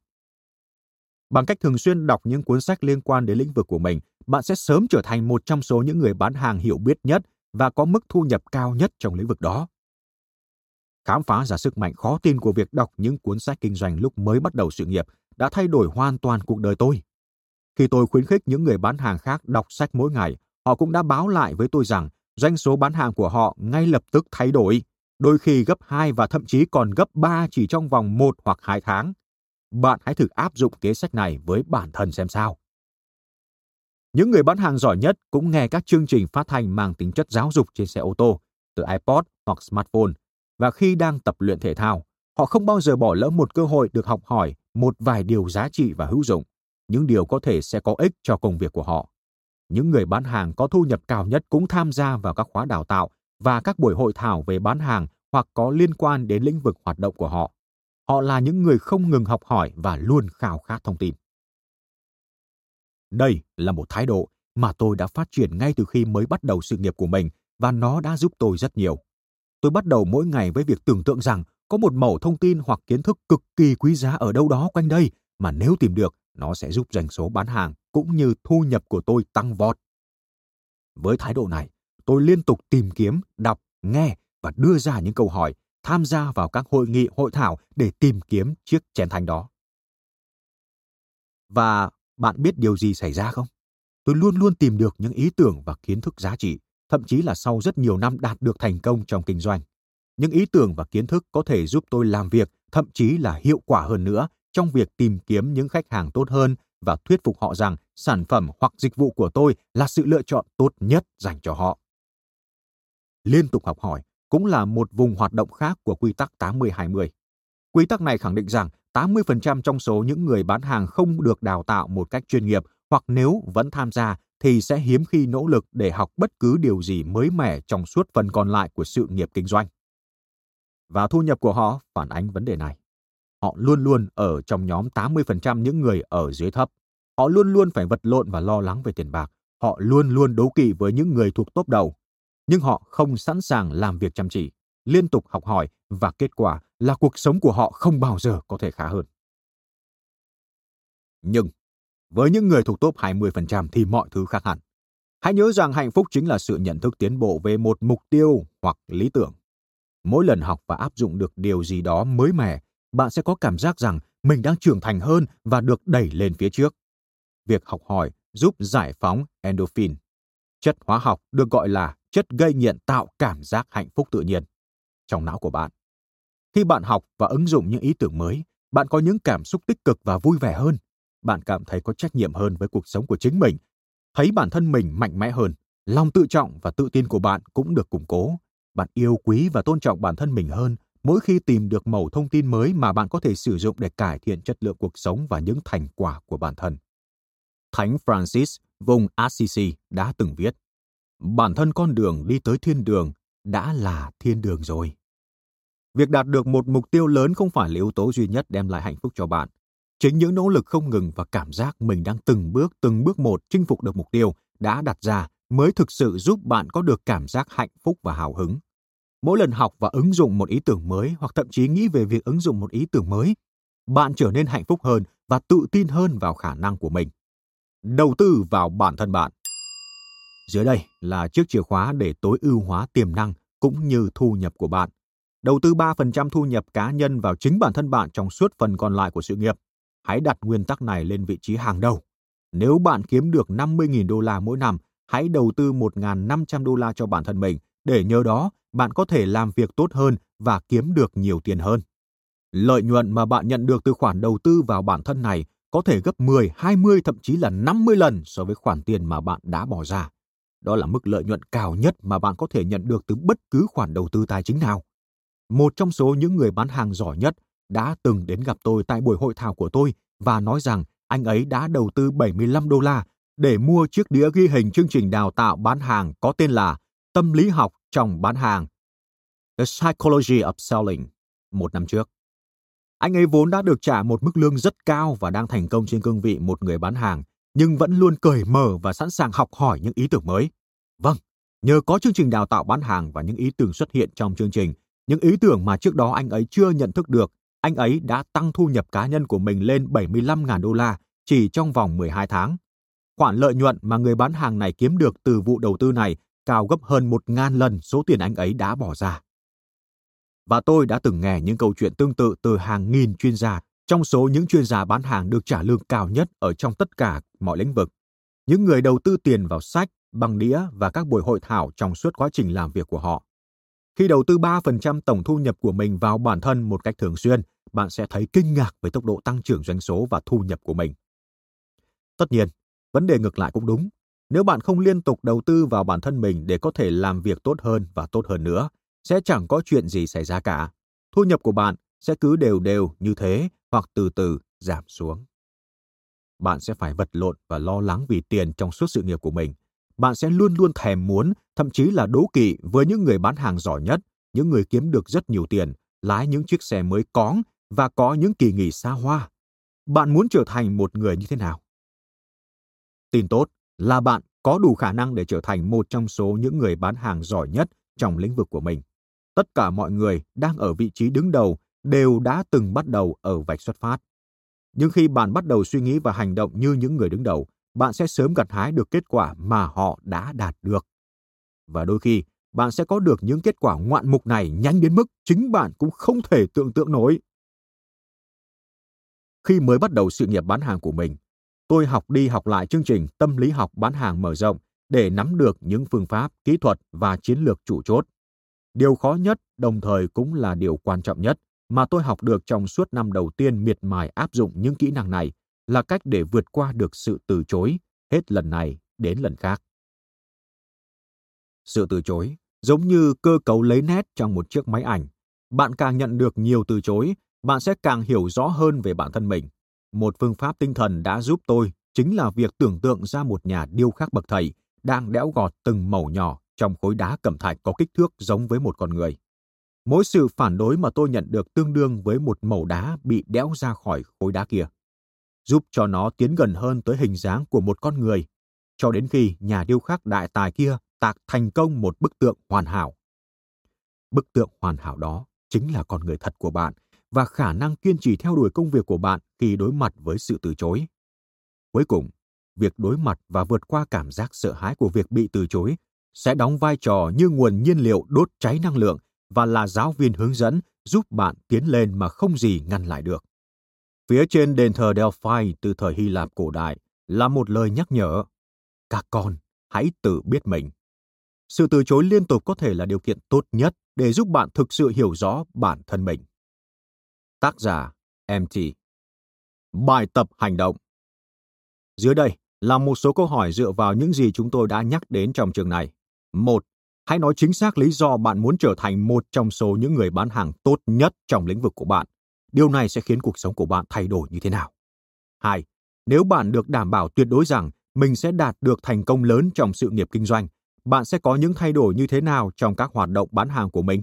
Bằng cách thường xuyên đọc những cuốn sách liên quan đến lĩnh vực của mình, bạn sẽ sớm trở thành một trong số những người bán hàng hiểu biết nhất và có mức thu nhập cao nhất trong lĩnh vực đó. Khám phá ra sức mạnh khó tin của việc đọc những cuốn sách kinh doanh lúc mới bắt đầu sự nghiệp đã thay đổi hoàn toàn cuộc đời tôi. Khi tôi khuyến khích những người bán hàng khác đọc sách mỗi ngày, họ cũng đã báo lại với tôi rằng doanh số bán hàng của họ ngay lập tức thay đổi, đôi khi gấp 2 và thậm chí còn gấp 3 chỉ trong vòng 1 hoặc 2 tháng. Bạn hãy thử áp dụng kế sách này với bản thân xem sao. Những người bán hàng giỏi nhất cũng nghe các chương trình phát thanh mang tính chất giáo dục trên xe ô tô, từ iPod hoặc smartphone, và khi đang tập luyện thể thao, họ không bao giờ bỏ lỡ một cơ hội được học hỏi một vài điều giá trị và hữu dụng, những điều có thể sẽ có ích cho công việc của họ. Những người bán hàng có thu nhập cao nhất cũng tham gia vào các khóa đào tạo và các buổi hội thảo về bán hàng hoặc có liên quan đến lĩnh vực hoạt động của họ. Họ là những người không ngừng học hỏi và luôn khao khát thông tin. Đây là một thái độ mà tôi đã phát triển ngay từ khi mới bắt đầu sự nghiệp của mình và nó đã giúp tôi rất nhiều. Tôi bắt đầu mỗi ngày với việc tưởng tượng rằng có một mẩu thông tin hoặc kiến thức cực kỳ quý giá ở đâu đó quanh đây mà nếu tìm được, nó sẽ giúp doanh số bán hàng cũng như thu nhập của tôi tăng vọt. Với thái độ này, tôi liên tục tìm kiếm, đọc, nghe và đưa ra những câu hỏi, tham gia vào các hội nghị, hội thảo để tìm kiếm chiếc chén thành đó. Và bạn biết điều gì xảy ra không? Tôi luôn luôn tìm được những ý tưởng và kiến thức giá trị, thậm chí là sau rất nhiều năm đạt được thành công trong kinh doanh. Những ý tưởng và kiến thức có thể giúp tôi làm việc, thậm chí là hiệu quả hơn nữa trong việc tìm kiếm những khách hàng tốt hơn và thuyết phục họ rằng sản phẩm hoặc dịch vụ của tôi là sự lựa chọn tốt nhất dành cho họ. Liên tục học hỏi cũng là một vùng hoạt động khác của quy tắc 80-20. Quy tắc này khẳng định rằng 80% trong số những người bán hàng không được đào tạo một cách chuyên nghiệp hoặc nếu vẫn tham gia thì sẽ hiếm khi nỗ lực để học bất cứ điều gì mới mẻ trong suốt phần còn lại của sự nghiệp kinh doanh. Và thu nhập của họ phản ánh vấn đề này. Họ luôn luôn ở trong nhóm 80% những người ở dưới thấp. Họ luôn luôn phải vật lộn và lo lắng về tiền bạc. Họ luôn luôn đấu kỵ với những người thuộc top đầu. Nhưng họ không sẵn sàng làm việc chăm chỉ, liên tục học hỏi và kết quả là cuộc sống của họ không bao giờ có thể khá hơn. Nhưng với những người thuộc top 20% thì mọi thứ khác hẳn. Hãy nhớ rằng hạnh phúc chính là sự nhận thức tiến bộ về một mục tiêu hoặc lý tưởng. Mỗi lần học và áp dụng được điều gì đó mới mẻ, bạn sẽ có cảm giác rằng mình đang trưởng thành hơn và được đẩy lên phía trước. Việc học hỏi giúp giải phóng endorphin. Chất hóa học được gọi là chất gây nghiện tạo cảm giác hạnh phúc tự nhiên trong não của bạn. Khi bạn học và ứng dụng những ý tưởng mới, bạn có những cảm xúc tích cực và vui vẻ hơn. Bạn cảm thấy có trách nhiệm hơn với cuộc sống của chính mình, thấy bản thân mình mạnh mẽ hơn, lòng tự trọng và tự tin của bạn cũng được củng cố. Bạn yêu quý và tôn trọng bản thân mình hơn mỗi khi tìm được mẩu thông tin mới mà bạn có thể sử dụng để cải thiện chất lượng cuộc sống và những thành quả của bản thân. Thánh Francis vùng Assisi đã từng viết, bản thân con đường đi tới thiên đường đã là thiên đường rồi. Việc đạt được một mục tiêu lớn không phải là yếu tố duy nhất đem lại hạnh phúc cho bạn. Chính những nỗ lực không ngừng và cảm giác mình đang từng bước từng bước một chinh phục được mục tiêu đã đặt ra mới thực sự giúp bạn có được cảm giác hạnh phúc và hào hứng. Mỗi lần học và ứng dụng một ý tưởng mới hoặc thậm chí nghĩ về việc ứng dụng một ý tưởng mới, bạn trở nên hạnh phúc hơn và tự tin hơn vào khả năng của mình. Đầu tư vào bản thân bạn. Dưới đây là chiếc chìa khóa để tối ưu hóa tiềm năng cũng như thu nhập của bạn. Đầu tư 3% thu nhập cá nhân vào chính bản thân bạn trong suốt phần còn lại của sự nghiệp. Hãy đặt nguyên tắc này lên vị trí hàng đầu. Nếu bạn kiếm được 50.000 đô la mỗi năm, hãy đầu tư 1.500 đô la cho bản thân mình để nhờ đó bạn có thể làm việc tốt hơn và kiếm được nhiều tiền hơn. Lợi nhuận mà bạn nhận được từ khoản đầu tư vào bản thân này có thể gấp 10, 20 thậm chí là 50 lần so với khoản tiền mà bạn đã bỏ ra. Đó là mức lợi nhuận cao nhất mà bạn có thể nhận được từ bất cứ khoản đầu tư tài chính nào. Một trong số những người bán hàng giỏi nhất đã từng đến gặp tôi tại buổi hội thảo của tôi và nói rằng anh ấy đã đầu tư 75 đô la để mua chiếc đĩa ghi hình chương trình đào tạo bán hàng có tên là Tâm lý học trong bán hàng The Psychology of Selling một năm trước. Anh ấy vốn đã được trả một mức lương rất cao và đang thành công trên cương vị một người bán hàng nhưng vẫn luôn cởi mở và sẵn sàng học hỏi những ý tưởng mới. Vâng, nhờ có chương trình đào tạo bán hàng và những ý tưởng xuất hiện trong chương trình, những ý tưởng mà trước đó anh ấy chưa nhận thức được, anh ấy đã tăng thu nhập cá nhân của mình lên 75.000 đô la chỉ trong vòng 12 tháng. Khoản lợi nhuận mà người bán hàng này kiếm được từ vụ đầu tư này cao gấp hơn 1.000 lần số tiền anh ấy đã bỏ ra. Và tôi đã từng nghe những câu chuyện tương tự từ hàng nghìn chuyên gia, trong số những chuyên gia bán hàng được trả lương cao nhất ở trong tất cả mọi lĩnh vực. Những người đầu tư tiền vào sách, băng đĩa và các buổi hội thảo trong suốt quá trình làm việc của họ. Khi đầu tư 3% tổng thu nhập của mình vào bản thân một cách thường xuyên, bạn sẽ thấy kinh ngạc với tốc độ tăng trưởng doanh số và thu nhập của mình. Tất nhiên, vấn đề ngược lại cũng đúng. Nếu bạn không liên tục đầu tư vào bản thân mình để có thể làm việc tốt hơn và tốt hơn nữa, sẽ chẳng có chuyện gì xảy ra cả. Thu nhập của bạn sẽ cứ đều đều như thế hoặc từ từ giảm xuống. Bạn sẽ phải vật lộn và lo lắng vì tiền trong suốt sự nghiệp của mình. Bạn sẽ luôn luôn thèm muốn, thậm chí là đố kỵ với những người bán hàng giỏi nhất, những người kiếm được rất nhiều tiền, lái những chiếc xe mới cóng và có những kỳ nghỉ xa hoa. Bạn muốn trở thành một người như thế nào? Tin tốt là bạn có đủ khả năng để trở thành một trong số những người bán hàng giỏi nhất trong lĩnh vực của mình. Tất cả mọi người đang ở vị trí đứng đầu đều đã từng bắt đầu ở vạch xuất phát. Nhưng khi bạn bắt đầu suy nghĩ và hành động như những người đứng đầu, bạn sẽ sớm gặt hái được kết quả mà họ đã đạt được. Và đôi khi, bạn sẽ có được những kết quả ngoạn mục này nhanh đến mức chính bạn cũng không thể tưởng tượng nổi. Khi mới bắt đầu sự nghiệp bán hàng của mình, tôi học đi học lại chương trình tâm lý học bán hàng mở rộng để nắm được những phương pháp, kỹ thuật và chiến lược chủ chốt. Điều khó nhất, đồng thời cũng là điều quan trọng nhất mà tôi học được trong suốt năm đầu tiên miệt mài áp dụng những kỹ năng này là cách để vượt qua được sự từ chối hết lần này đến lần khác. Sự từ chối giống như cơ cấu lấy nét trong một chiếc máy ảnh. Bạn càng nhận được nhiều từ chối, bạn sẽ càng hiểu rõ hơn về bản thân mình. Một phương pháp tinh thần đã giúp tôi chính là việc tưởng tượng ra một nhà điêu khắc bậc thầy đang đẽo gọt từng mẩu nhỏ trong khối đá cẩm thạch có kích thước giống với một con người. Mỗi sự phản đối mà tôi nhận được tương đương với một mẩu đá bị đẽo ra khỏi khối đá kia, giúp cho nó tiến gần hơn tới hình dáng của một con người, cho đến khi nhà điêu khắc đại tài kia tạc thành công một bức tượng hoàn hảo. Bức tượng hoàn hảo đó chính là con người thật của bạn và khả năng kiên trì theo đuổi công việc của bạn khi đối mặt với sự từ chối. Cuối cùng, việc đối mặt và vượt qua cảm giác sợ hãi của việc bị từ chối sẽ đóng vai trò như nguồn nhiên liệu đốt cháy năng lượng và là giáo viên hướng dẫn giúp bạn tiến lên mà không gì ngăn lại được. Phía trên đền thờ Delphi từ thời Hy Lạp cổ đại là một lời nhắc nhở. Các con, hãy tự biết mình. Sự từ chối liên tục có thể là điều kiện tốt nhất để giúp bạn thực sự hiểu rõ bản thân mình. Tác giả MT Bài tập hành động Dưới đây là một số câu hỏi dựa vào những gì chúng tôi đã nhắc đến trong trường này. Một, Hãy nói chính xác lý do bạn muốn trở thành một trong số những người bán hàng tốt nhất trong lĩnh vực của bạn. Điều này sẽ khiến cuộc sống của bạn thay đổi như thế nào? Hai, Nếu bạn được đảm bảo tuyệt đối rằng mình sẽ đạt được thành công lớn trong sự nghiệp kinh doanh, bạn sẽ có những thay đổi như thế nào trong các hoạt động bán hàng của mình?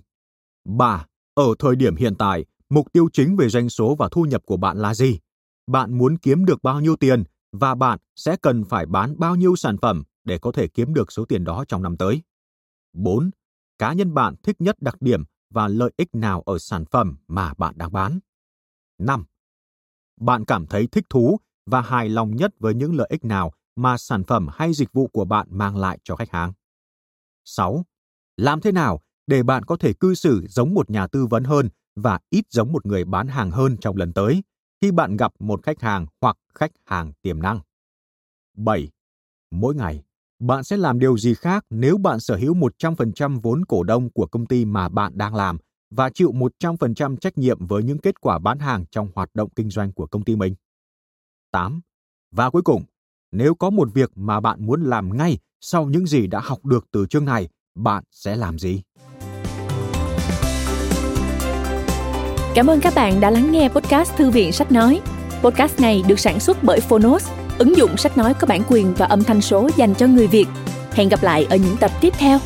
3. Ở thời điểm hiện tại, mục tiêu chính về doanh số và thu nhập của bạn là gì? Bạn muốn kiếm được bao nhiêu tiền và bạn sẽ cần phải bán bao nhiêu sản phẩm để có thể kiếm được số tiền đó trong năm tới? 4. Cá nhân bạn thích nhất đặc điểm và lợi ích nào ở sản phẩm mà bạn đang bán? 5. Bạn cảm thấy thích thú và hài lòng nhất với những lợi ích nào mà sản phẩm hay dịch vụ của bạn mang lại cho khách hàng? 6. Làm thế nào để bạn có thể cư xử giống một nhà tư vấn hơn và ít giống một người bán hàng hơn trong lần tới khi bạn gặp một khách hàng hoặc khách hàng tiềm năng? 7. Mỗi ngày, bạn sẽ làm điều gì khác nếu bạn sở hữu 100% vốn cổ đông của công ty mà bạn đang làm và chịu 100% trách nhiệm với những kết quả bán hàng trong hoạt động kinh doanh của công ty mình? 8. Và cuối cùng, nếu có một việc mà bạn muốn làm ngay sau những gì đã học được từ chương này, bạn sẽ làm gì? Cảm ơn các bạn đã lắng nghe podcast Thư viện Sách Nói. Podcast này được sản xuất bởi Phonos, ứng dụng sách nói có bản quyền và âm thanh số dành cho người Việt. Hẹn gặp lại ở những tập tiếp theo.